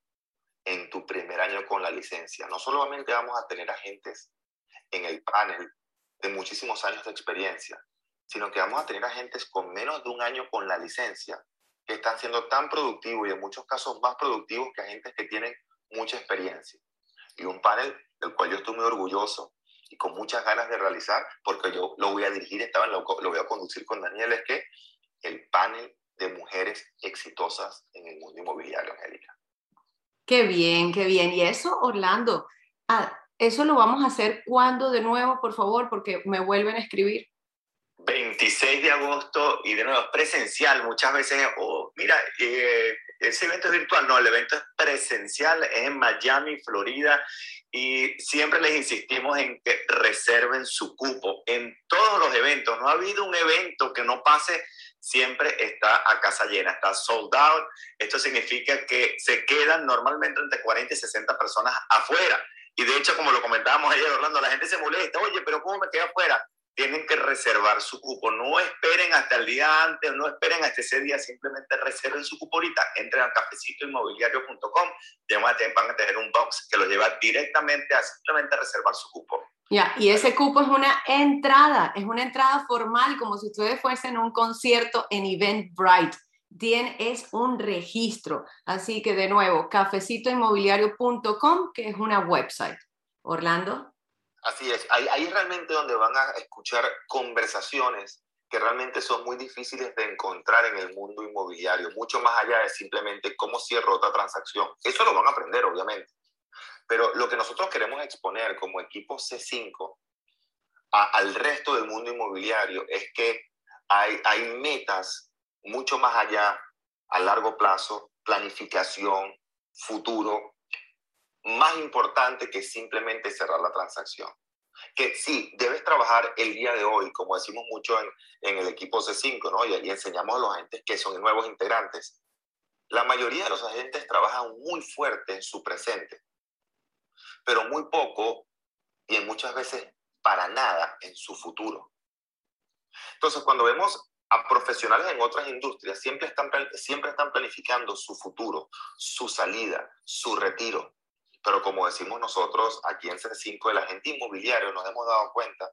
en tu primer año con la licencia? No solamente vamos a tener agentes en el panel de muchísimos años de experiencia, sino que vamos a tener agentes con menos de un año con la licencia que están siendo tan productivos y en muchos casos más productivos que agentes que tienen mucha experiencia. Y un panel del cual yo estoy muy orgulloso y con muchas ganas de realizar, porque yo lo voy a dirigir, estaba lo, lo voy a conducir con Daniel, es que el panel de mujeres exitosas en el mundo inmobiliario, Angélica. Qué bien, qué bien. Y eso, Orlando, ah, eso lo vamos a hacer cuando de nuevo, por favor, porque me vuelven a escribir. 26 de agosto y de nuevo es presencial. Muchas veces, oh, mira, eh, ese evento es virtual, no, el evento es presencial, es en Miami, Florida, y siempre les insistimos en que reserven su cupo en todos los eventos. No ha habido un evento que no pase, siempre está a casa llena, está sold out. Esto significa que se quedan normalmente entre 40 y 60 personas afuera. Y de hecho, como lo comentábamos ayer, Orlando, la gente se molesta, oye, pero ¿cómo me quedo afuera? Tienen que reservar su cupo. No esperen hasta el día antes, no esperen hasta ese día, simplemente reserven su cupo ahorita. Entren a cafecitoinmobiliario.com van a tener un box que los lleva directamente a simplemente reservar su cupo. Ya, y ese cupo es una entrada, es una entrada formal, como si ustedes fuesen un concierto en Eventbrite. Tiene, es un registro. Así que de nuevo, cafecitoinmobiliario.com, que es una website. Orlando. Así es, ahí, ahí es realmente donde van a escuchar conversaciones que realmente son muy difíciles de encontrar en el mundo inmobiliario, mucho más allá de simplemente cómo cierro otra transacción. Eso lo van a aprender, obviamente. Pero lo que nosotros queremos exponer como equipo C5 al resto del mundo inmobiliario es que hay, hay metas mucho más allá a largo plazo, planificación, futuro, más importante que simplemente cerrar la transacción. Que sí, debes trabajar el día de hoy, como decimos mucho en, en el equipo C5, ¿no? Y, y enseñamos a los agentes que son nuevos integrantes. La mayoría de los agentes trabajan muy fuerte en su presente, pero muy poco y muchas veces para nada en su futuro. Entonces, cuando vemos a profesionales en otras industrias, siempre están, siempre están planificando su futuro, su salida, su retiro. Pero como decimos nosotros aquí en C5, el agente inmobiliario nos hemos dado cuenta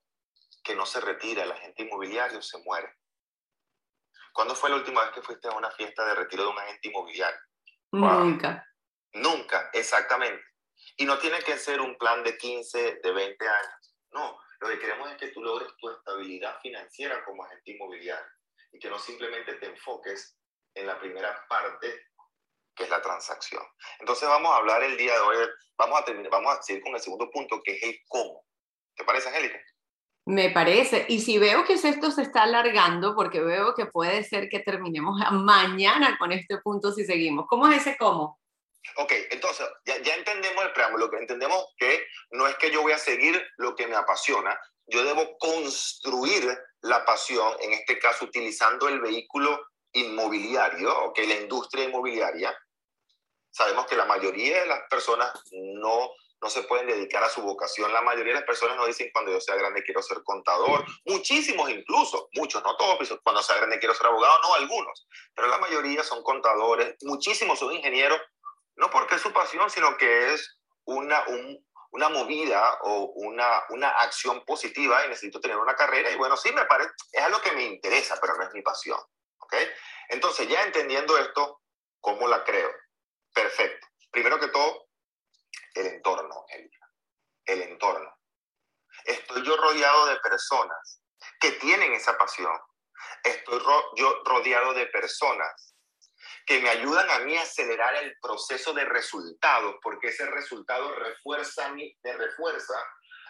que no se retira, el agente inmobiliario se muere. ¿Cuándo fue la última vez que fuiste a una fiesta de retiro de un agente inmobiliario? Nunca. Nunca, exactamente. Y no tiene que ser un plan de 15, de 20 años. No, lo que queremos es que tú logres tu estabilidad financiera como agente inmobiliario y que no simplemente te enfoques en la primera parte que es la transacción. Entonces vamos a hablar el día de hoy, vamos a terminar, vamos a seguir con el segundo punto que es el cómo. ¿Te parece, Angélica? Me parece. Y si veo que esto se está alargando, porque veo que puede ser que terminemos mañana con este punto si seguimos. ¿Cómo es ese cómo? Ok, entonces ya, ya entendemos el preámbulo, que entendemos que no es que yo voy a seguir lo que me apasiona, yo debo construir la pasión, en este caso utilizando el vehículo inmobiliario, o que la industria inmobiliaria. Sabemos que la mayoría de las personas no, no se pueden dedicar a su vocación. La mayoría de las personas no dicen cuando yo sea grande quiero ser contador. Muchísimos incluso, muchos, no todos, cuando sea grande quiero ser abogado, no algunos. Pero la mayoría son contadores, muchísimos son ingenieros, no porque es su pasión, sino que es una, un, una movida o una, una acción positiva y necesito tener una carrera. Y bueno, sí, me parece, es algo que me interesa, pero no es mi pasión. ¿Ok? Entonces, ya entendiendo esto, ¿cómo la creo? Perfecto. Primero que todo, el entorno, El entorno. Estoy yo rodeado de personas que tienen esa pasión. Estoy yo rodeado de personas que me ayudan a mí a acelerar el proceso de resultados, porque ese resultado refuerza, me refuerza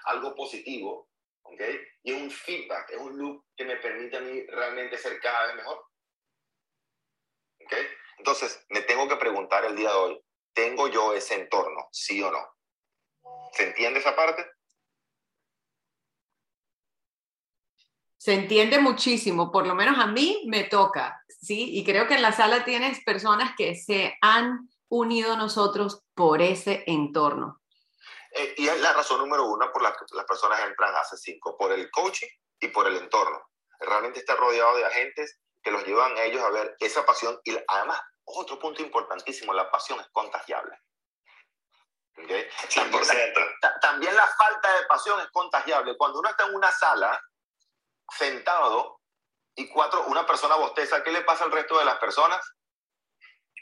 algo positivo, ¿ok? Y es un feedback, es un loop que me permite a mí realmente ser cada vez mejor. ¿Ok? Entonces, me tengo que preguntar el día de hoy, ¿tengo yo ese entorno, sí o no? ¿Se entiende esa parte? Se entiende muchísimo, por lo menos a mí me toca, ¿sí? Y creo que en la sala tienes personas que se han unido a nosotros por ese entorno. Eh, y es la razón número uno por la que las personas entran a C5, por el coaching y por el entorno. Realmente está rodeado de agentes que los llevan a ellos a ver esa pasión y además, otro punto importantísimo, la pasión es contagiable. ¿Okay? También, también la falta de pasión es contagiable. Cuando uno está en una sala sentado y cuatro, una persona bosteza, ¿qué le pasa al resto de las personas?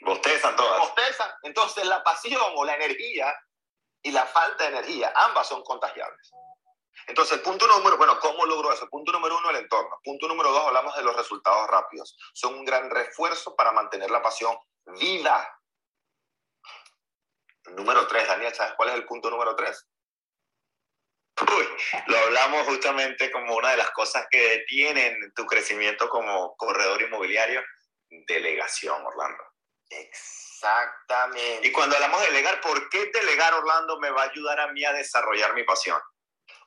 Bostezan todas. Bostezan. Entonces la pasión o la energía y la falta de energía, ambas son contagiables. Entonces, punto número, bueno, ¿cómo logro eso? Punto número uno, el entorno. Punto número dos, hablamos de los resultados rápidos. Son un gran refuerzo para mantener la pasión viva. Número tres, Daniel, ¿sabes cuál es el punto número tres? Uy, lo hablamos justamente como una de las cosas que detienen tu crecimiento como corredor inmobiliario, delegación, Orlando. Exactamente. Y cuando hablamos de delegar, ¿por qué delegar, Orlando, me va a ayudar a mí a desarrollar mi pasión?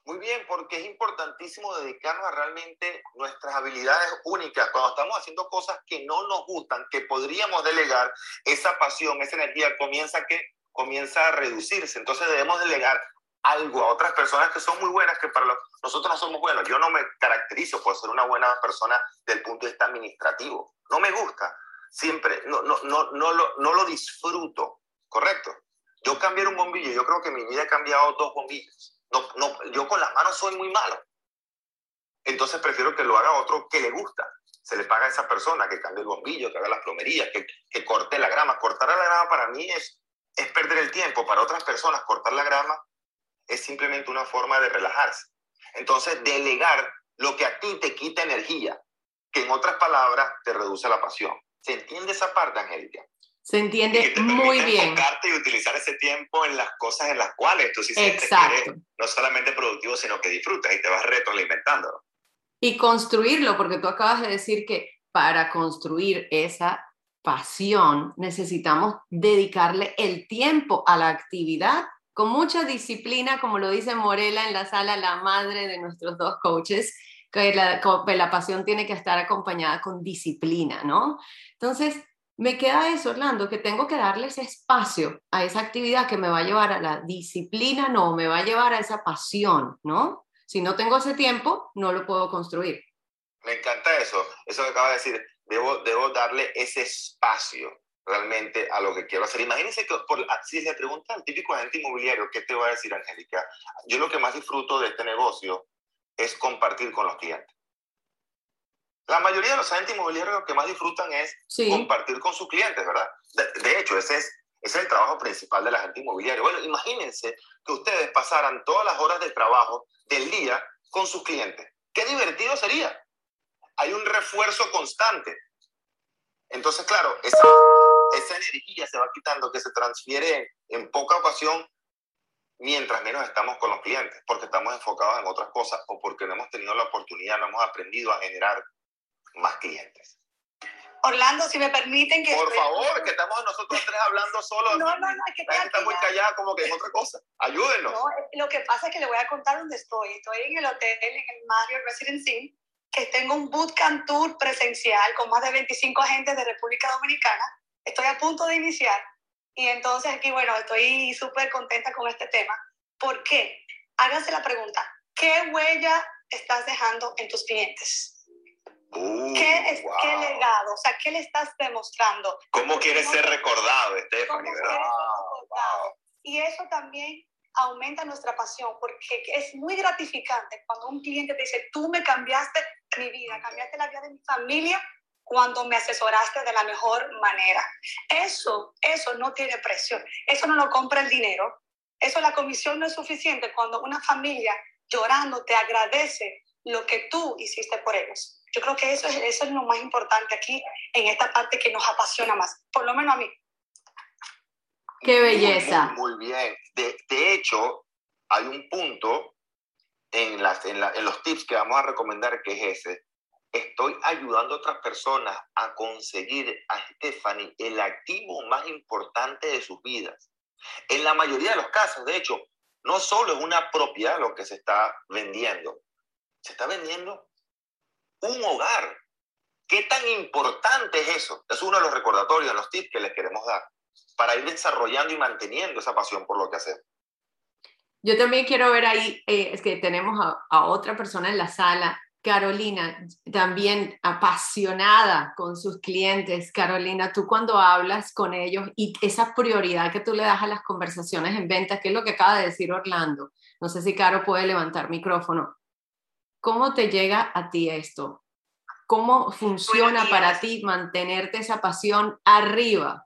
Muy bien, porque es importantísimo dedicarnos a realmente nuestras habilidades únicas. Cuando estamos haciendo cosas que no nos gustan, que podríamos delegar, esa pasión, esa energía comienza, que, comienza a reducirse. Entonces debemos delegar algo a otras personas que son muy buenas, que para nosotros no somos buenos. Yo no me caracterizo por ser una buena persona del punto de vista administrativo. No me gusta. Siempre, no, no, no, no, lo, no lo disfruto. ¿Correcto? Yo cambiar un bombillo, yo creo que mi vida ha cambiado dos bombillos. No, no, yo con las manos soy muy malo. Entonces prefiero que lo haga otro que le gusta. Se le paga a esa persona que cambie el bombillo, que haga las plomerías, que, que corte la grama. Cortar la grama para mí es, es perder el tiempo. Para otras personas, cortar la grama es simplemente una forma de relajarse. Entonces, delegar lo que a ti te quita energía, que en otras palabras te reduce la pasión. ¿Se entiende esa parte, Angélica? Se entiende muy bien. Enfocarte y utilizar ese tiempo en las cosas en las cuales tú sí sientes que no solamente productivo, sino que disfrutas y te vas retroalimentando. Y construirlo, porque tú acabas de decir que para construir esa pasión, necesitamos dedicarle el tiempo a la actividad con mucha disciplina, como lo dice Morela en la sala, la madre de nuestros dos coaches, que la, la pasión tiene que estar acompañada con disciplina, ¿no? Entonces, me queda eso, Orlando, que tengo que darle ese espacio a esa actividad que me va a llevar a la disciplina, no, me va a llevar a esa pasión, ¿no? Si no tengo ese tiempo, no lo puedo construir. Me encanta eso, eso que acaba de decir. Debo, debo darle ese espacio realmente a lo que quiero hacer. Imagínense que por, si se pregunta al típico agente inmobiliario, ¿qué te va a decir, Angélica? Yo lo que más disfruto de este negocio es compartir con los clientes. La mayoría de los agentes inmobiliarios lo que más disfrutan es compartir con sus clientes, ¿verdad? De, hecho, ese es, ese es el trabajo principal del agente inmobiliario. Bueno, imagínense que ustedes pasaran todas las horas de trabajo del día con sus clientes. Qué divertido sería. Hay un refuerzo constante. Entonces, claro, esa, esa energía se va quitando que se transfiere en poca ocasión mientras menos estamos con los clientes, porque estamos enfocados en otras cosas o porque no hemos tenido la oportunidad, no hemos aprendido a generar más clientes. Orlando, si me permiten que... Por favor, que estamos nosotros tres hablando solos. No, no, no, es que está muy callada como que es otra cosa. Ayúdenos. No, lo que pasa es que le voy a contar dónde estoy. Estoy en el hotel, en el Mario Residency, que tengo un bootcamp tour presencial con más de 25 agentes de República Dominicana. Estoy a punto de iniciar. Y entonces aquí, bueno, estoy súper contenta con este tema. ¿Por qué? Háganse la pregunta, ¿qué huella estás dejando en tus clientes? Uh, ¿Qué, es, ¿Qué legado? O sea, ¿qué le estás demostrando? ¿Cómo quieres ser recordado, Stephanie? Y eso también aumenta nuestra pasión porque es muy gratificante cuando un cliente te dice, tú me cambiaste mi vida, cambiaste la vida de mi familia cuando me asesoraste de la mejor manera. Eso, eso no tiene precio, eso no lo compra el dinero, eso la comisión no es suficiente cuando una familia llorando te agradece lo que tú hiciste por ellos. Yo creo que eso es, eso es lo más importante aquí, en esta parte que nos apasiona más, por lo menos a mí. Qué belleza. Muy, bien. De, de, hecho, hay un punto en, las, en, en los tips que vamos a recomendar que es ese. Estoy ayudando a otras personas a conseguir a Stephanie el activo más importante de sus vidas. En la mayoría de los casos, de hecho, no solo es una propiedad lo que se está vendiendo, se está vendiendo un hogar. ¿Qué tan importante es eso? Es uno de los recordatorios, los tips que les queremos dar para ir desarrollando y manteniendo esa pasión por lo que hacemos. Yo también quiero ver ahí, eh, es que tenemos a, a, otra persona en la sala, Carolina, también apasionada con sus clientes. Carolina, tú cuando hablas con ellos y esa prioridad que tú le das a las conversaciones en venta, que es lo que acaba de decir Orlando. No sé si Caro puede levantar micrófono. ¿Cómo te llega a ti esto? ¿Cómo funciona para ti mantenerte esa pasión arriba?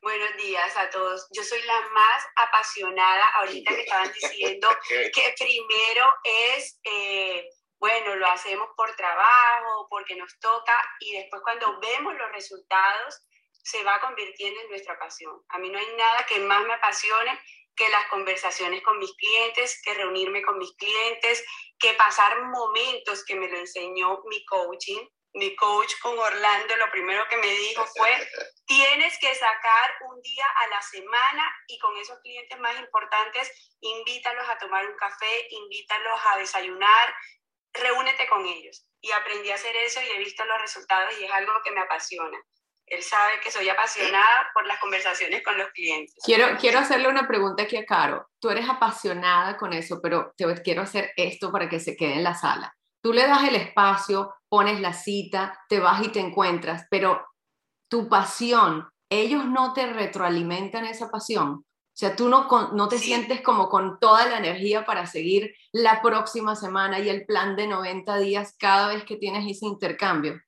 Buenos días a todos. Yo soy la más apasionada, ahorita que estaban diciendo que primero es, eh, bueno, lo hacemos por trabajo, porque nos toca, y después cuando vemos los resultados, se va convirtiendo en nuestra pasión. A mí no hay nada que más me apasione que las conversaciones con mis clientes, que reunirme con mis clientes, que pasar momentos que me lo enseñó mi coaching. Mi coach con Orlando lo primero que me dijo fue, tienes que sacar un día a la semana y con esos clientes más importantes, invítalos a tomar un café, invítalos a desayunar, reúnete con ellos. Y aprendí a hacer eso y he visto los resultados y es algo que me apasiona. Él sabe que soy apasionada por las conversaciones con los clientes. Quiero, quiero hacerle una pregunta aquí a Caro. Tú eres apasionada con eso, pero te quiero hacer esto para que se quede en la sala. Tú le das el espacio, pones la cita, te vas y te encuentras, pero tu pasión, ellos no te retroalimentan esa pasión. O sea, tú no, no te sientes como con toda la energía para seguir la próxima semana y el plan de 90 días cada vez que tienes ese intercambio.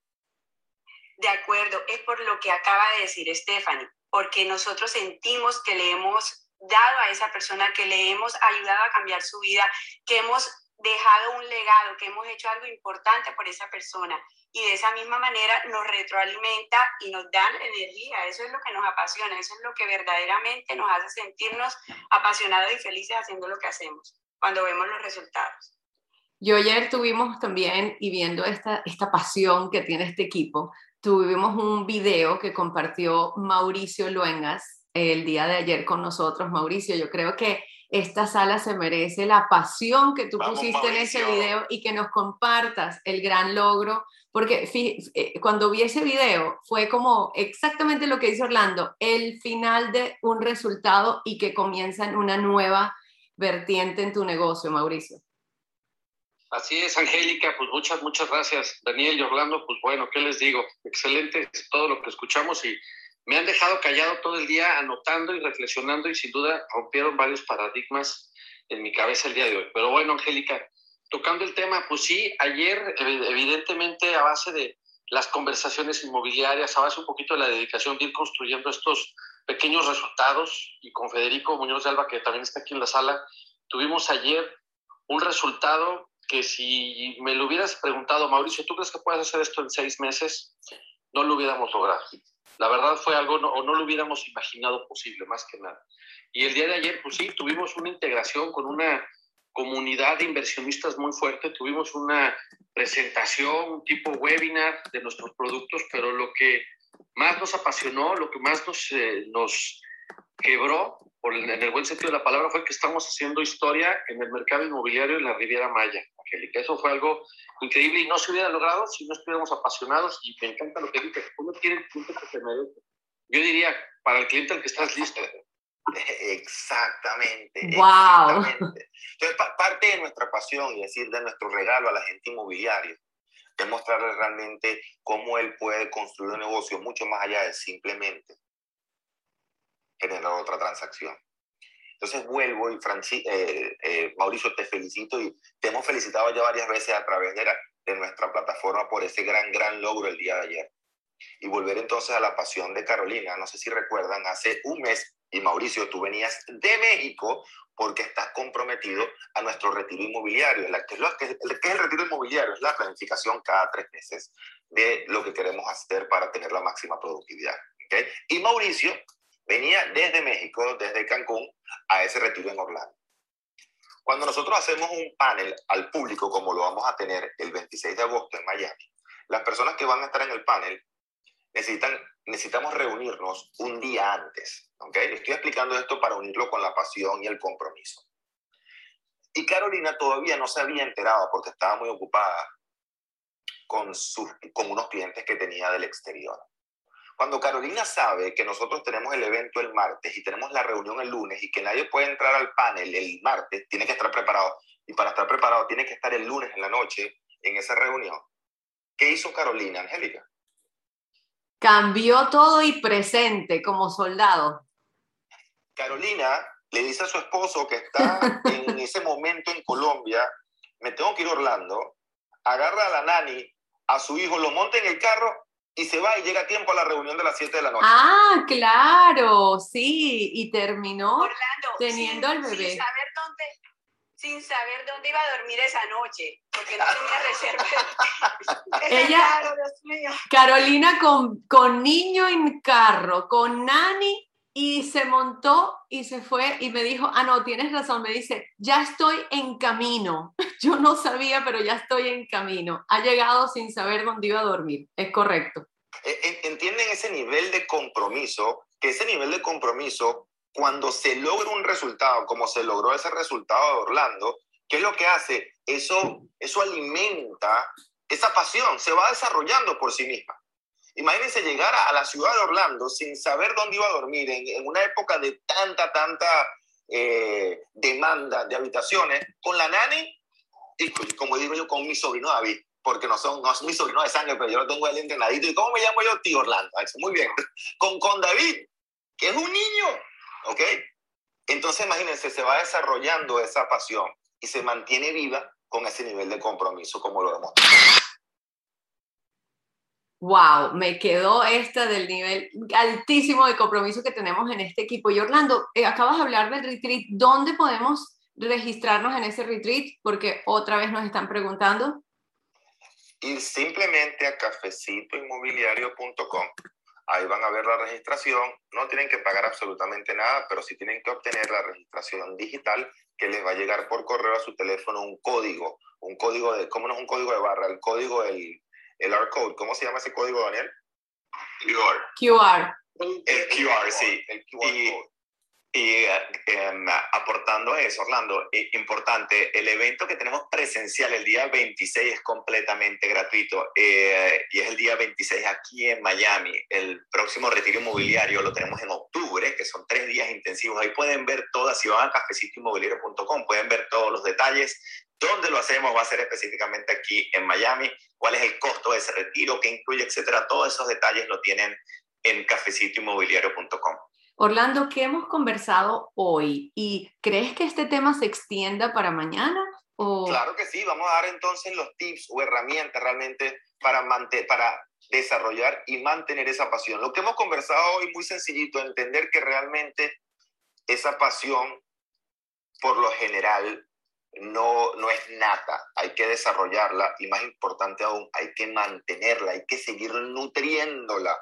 De acuerdo, es por lo que acaba de decir Stephanie, porque nosotros sentimos que le hemos dado a esa persona, que le hemos ayudado a cambiar su vida, que hemos dejado un legado, que hemos hecho algo importante por esa persona. Y de esa misma manera nos retroalimenta y nos da energía. Eso es lo que nos apasiona, eso es lo que verdaderamente nos hace sentirnos apasionados y felices haciendo lo que hacemos, cuando vemos los resultados. Yo ayer tuvimos también, y viendo esta, esta pasión que tiene este equipo, tuvimos un video que compartió Mauricio Luengas el día de ayer con nosotros. Mauricio, yo creo que esta sala se merece la pasión que tú pusiste en ese video y que nos compartas el gran logro, porque eh, cuando vi ese video fue como exactamente lo que dice Orlando, el final de un resultado y que comienza en una nueva vertiente en tu negocio, Mauricio. Así es, Angélica, pues muchas, muchas gracias. Daniel y Orlando, pues bueno, ¿qué les digo? Excelente todo lo que escuchamos y me han dejado callado todo el día anotando y reflexionando y sin duda rompieron varios paradigmas en mi cabeza el día de hoy. Pero bueno, Angélica, tocando el tema, pues sí, ayer evidentemente a base de las conversaciones inmobiliarias, a base un poquito de la dedicación de ir construyendo estos pequeños resultados y con Federico Muñoz de Alba, que también está aquí en la sala, tuvimos ayer un resultado que si me lo hubieras preguntado, Mauricio, ¿tú crees que puedes hacer esto en seis meses? No lo hubiéramos logrado la verdad fue algo, o no lo hubiéramos imaginado posible, más que nada. Y el día de ayer, pues sí, tuvimos una integración con una comunidad de inversionistas muy fuerte, tuvimos una presentación, un tipo webinar de nuestros productos, pero lo que más nos apasionó, lo que más nos, eh, nos quebró, por, en el buen sentido de la palabra, fue que estamos haciendo historia en el mercado inmobiliario en la Riviera Maya, Angélica. Eso fue algo increíble y no se hubiera logrado si no estuviéramos apasionados y me encanta lo que dices, uno quiere el cliente que se merece. Yo diría, para el cliente al que estás listo. Exactamente. Wow. Exactamente. Entonces, parte de nuestra pasión y decir de nuestro regalo a la gente inmobiliaria es mostrarle realmente cómo él puede construir un negocio mucho más allá de simplemente generar otra transacción. Entonces vuelvo y eh, eh, Mauricio, te felicito y te hemos felicitado ya varias veces a través de, nuestra plataforma por ese gran, gran logro el día de ayer. Y volver entonces a la pasión de Carolina, no sé si recuerdan, hace un mes, y Mauricio, tú venías de México porque estás comprometido a nuestro retiro inmobiliario. Que es, que, es el retiro inmobiliario? Es la planificación cada tres meses de lo que queremos hacer para tener la máxima productividad. Y Mauricio venía desde México, desde Cancún, a ese retiro en Orlando. Cuando nosotros hacemos un panel al público, como lo vamos a tener el 26 de agosto en Miami, las personas que van a estar en el panel necesitan, necesitamos reunirnos un día antes. ¿okay? Estoy explicando esto para unirlo con la pasión y el compromiso. Y Carolina todavía no se había enterado porque estaba muy ocupada con, sus, con unos clientes que tenía del exterior. Cuando Carolina sabe que nosotros tenemos el evento el martes y tenemos la reunión el lunes y que nadie puede entrar al panel el martes, tiene que estar preparado. Y para estar preparado tiene que estar el lunes en la noche en esa reunión. ¿Qué hizo Carolina, Angélica? Cambió todo y presente como soldado. Carolina le dice a su esposo que está en ese momento en Colombia, me tengo que ir a Orlando, agarra a la nani, a su hijo, lo monta en el carro y se va y llega a tiempo a la reunión de las 7 de la noche. Ah, claro, sí, y terminó teniendo al bebé. Sin saber, dónde, sin saber dónde iba a dormir esa noche, porque no tenía reserva. Ella, Carolina con, con niño en carro, con nani y se montó y se fue y me dijo, ah, no, tienes razón, me dice, ya estoy en camino. Yo no sabía, pero ya estoy en camino. Ha llegado sin saber dónde iba a dormir. Es correcto. E, entienden ese nivel de compromiso, que ese nivel de compromiso, cuando se logra un resultado, como se logró ese resultado de Orlando, ¿qué es lo que hace? Eso, eso alimenta esa pasión, se va desarrollando por sí misma. Imagínense llegar a, la ciudad de Orlando sin saber dónde iba a dormir, en, una época de tanta, tanta eh, demanda de habitaciones, con la nani y como digo yo, con mi sobrino David, porque no son, no es mi sobrino de sangre, pero yo lo tengo él entrenadito. ¿Y cómo me llamo yo? Tío Orlando. Muy bien. Con, con David, que es un niño, ¿ok? Entonces, imagínense, se va desarrollando esa pasión y se mantiene viva con ese nivel de compromiso, como lo vemos wow, me quedó esta del nivel altísimo de compromiso que tenemos en este equipo. Y Orlando, eh, acabas de hablar del retreat. ¿Dónde podemos registrarnos en ese retreat? Porque otra vez nos están preguntando. Ir simplemente a cafecitoinmobiliario.com. Ahí van a ver la registración. No tienen que pagar absolutamente nada, pero sí tienen que obtener la registración digital que les va a llegar por correo a su teléfono un código. Un código de, ¿cómo no es un código de barra? El código del el R-Code. ¿Cómo se llama ese código, Daniel? QR. QR. El QR, sí. El QR Y- code. Y eh, aportando eso, Orlando, eh, importante, el evento que tenemos presencial el día 26 es completamente gratuito eh, y es el día 26 aquí en Miami. El próximo retiro inmobiliario lo tenemos en octubre, que son tres días intensivos. Ahí pueden ver todas, si van a cafecitoinmobiliario.com, pueden ver todos los detalles. ¿Dónde lo hacemos? Va a ser específicamente aquí en Miami. ¿Cuál es el costo de ese retiro? ¿Qué incluye? Etcétera. Todos esos detalles lo tienen en cafecitoinmobiliario.com. Orlando, ¿qué hemos conversado hoy? ¿Y crees que este tema se extienda para mañana? Claro que sí, vamos a dar entonces los tips o herramientas realmente para, para desarrollar y mantener esa pasión. Lo que hemos conversado hoy, muy sencillito, entender que realmente esa pasión, por lo general, no, no es nata, hay que desarrollarla y más importante aún, hay que mantenerla, hay que seguir nutriéndola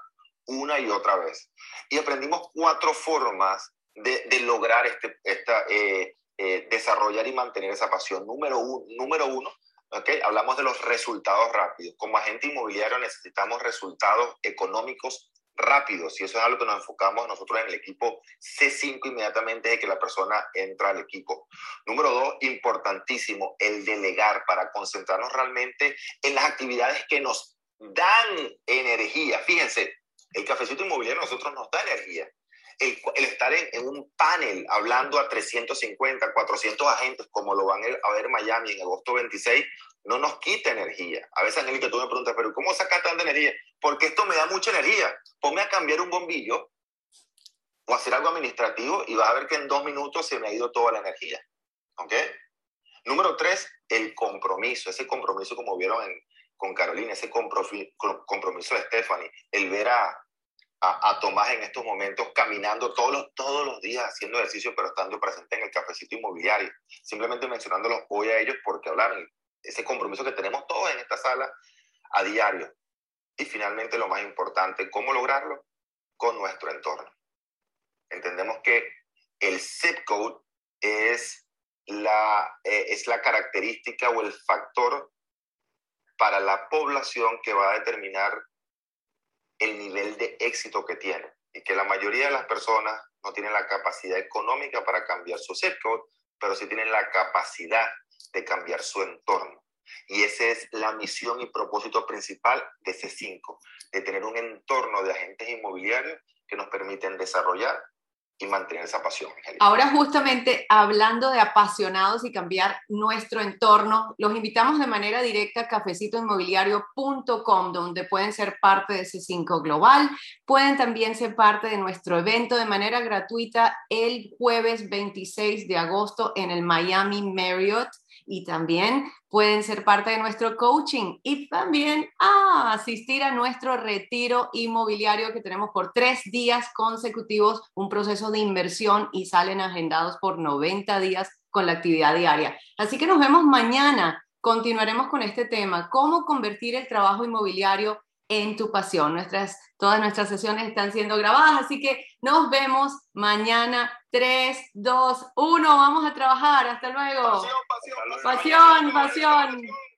una y otra vez. Y aprendimos cuatro formas de, de lograr este, esta, eh, eh, desarrollar y mantener esa pasión. Número uno, número uno ¿okay? hablamos de los resultados rápidos. Como agente inmobiliario necesitamos resultados económicos rápidos y eso es algo que nos enfocamos nosotros en el equipo C5 inmediatamente de que la persona entra al equipo. Número dos, importantísimo, el delegar para concentrarnos realmente en las actividades que nos dan energía. Fíjense, el cafecito inmobiliario a nosotros nos da energía. El, el estar en, un panel hablando a 350, 400 agentes, como lo van a ver Miami en agosto 26, no nos quita energía. A veces, Angélica, tú me preguntas, pero ¿cómo sacas tanta energía? Porque esto me da mucha energía. Ponme a cambiar un bombillo o hacer algo administrativo y vas a ver que en dos minutos se me ha ido toda la energía. ¿Ok? Número tres, el compromiso. Ese compromiso, como vieron en, con Carolina, ese compromiso de Stephanie, el ver a, a, a, Tomás en estos momentos caminando todos los, todos los días haciendo ejercicio, pero estando presente en el cafecito inmobiliario. Simplemente mencionándolos hoy a ellos porque hablaron ese compromiso que tenemos todos en esta sala a diario. Y finalmente, lo más importante, ¿cómo lograrlo? Con nuestro entorno. Entendemos que el zip code es la, eh, es la característica o el factor para la población que va a determinar el nivel de éxito que tiene y que la mayoría de las personas no tienen la capacidad económica para cambiar su code, pero sí tienen la capacidad de cambiar su entorno. Y esa es la misión y propósito principal de C5, de tener un entorno de agentes inmobiliarios que nos permiten desarrollar y mantener esa pasión. Ahora justamente hablando de apasionados y cambiar nuestro entorno, los invitamos de manera directa a cafecitoinmobiliario.com, donde pueden ser parte de C5 Global, pueden también ser parte de nuestro evento de manera gratuita el jueves 26 de agosto en el Miami Marriott y también pueden ser parte de nuestro coaching y también ah, asistir a nuestro retiro inmobiliario que tenemos por tres días consecutivos, un proceso de inversión y salen agendados por 90 días con la actividad diaria. Así que nos vemos mañana. Continuaremos con este tema, cómo convertir el trabajo inmobiliario en tu pasión. Nuestras, todas nuestras sesiones están siendo grabadas, así que nos vemos mañana. 3, 2, 1, vamos a trabajar. Hasta luego. Pasión, pasión, pasión. pasión. pasión.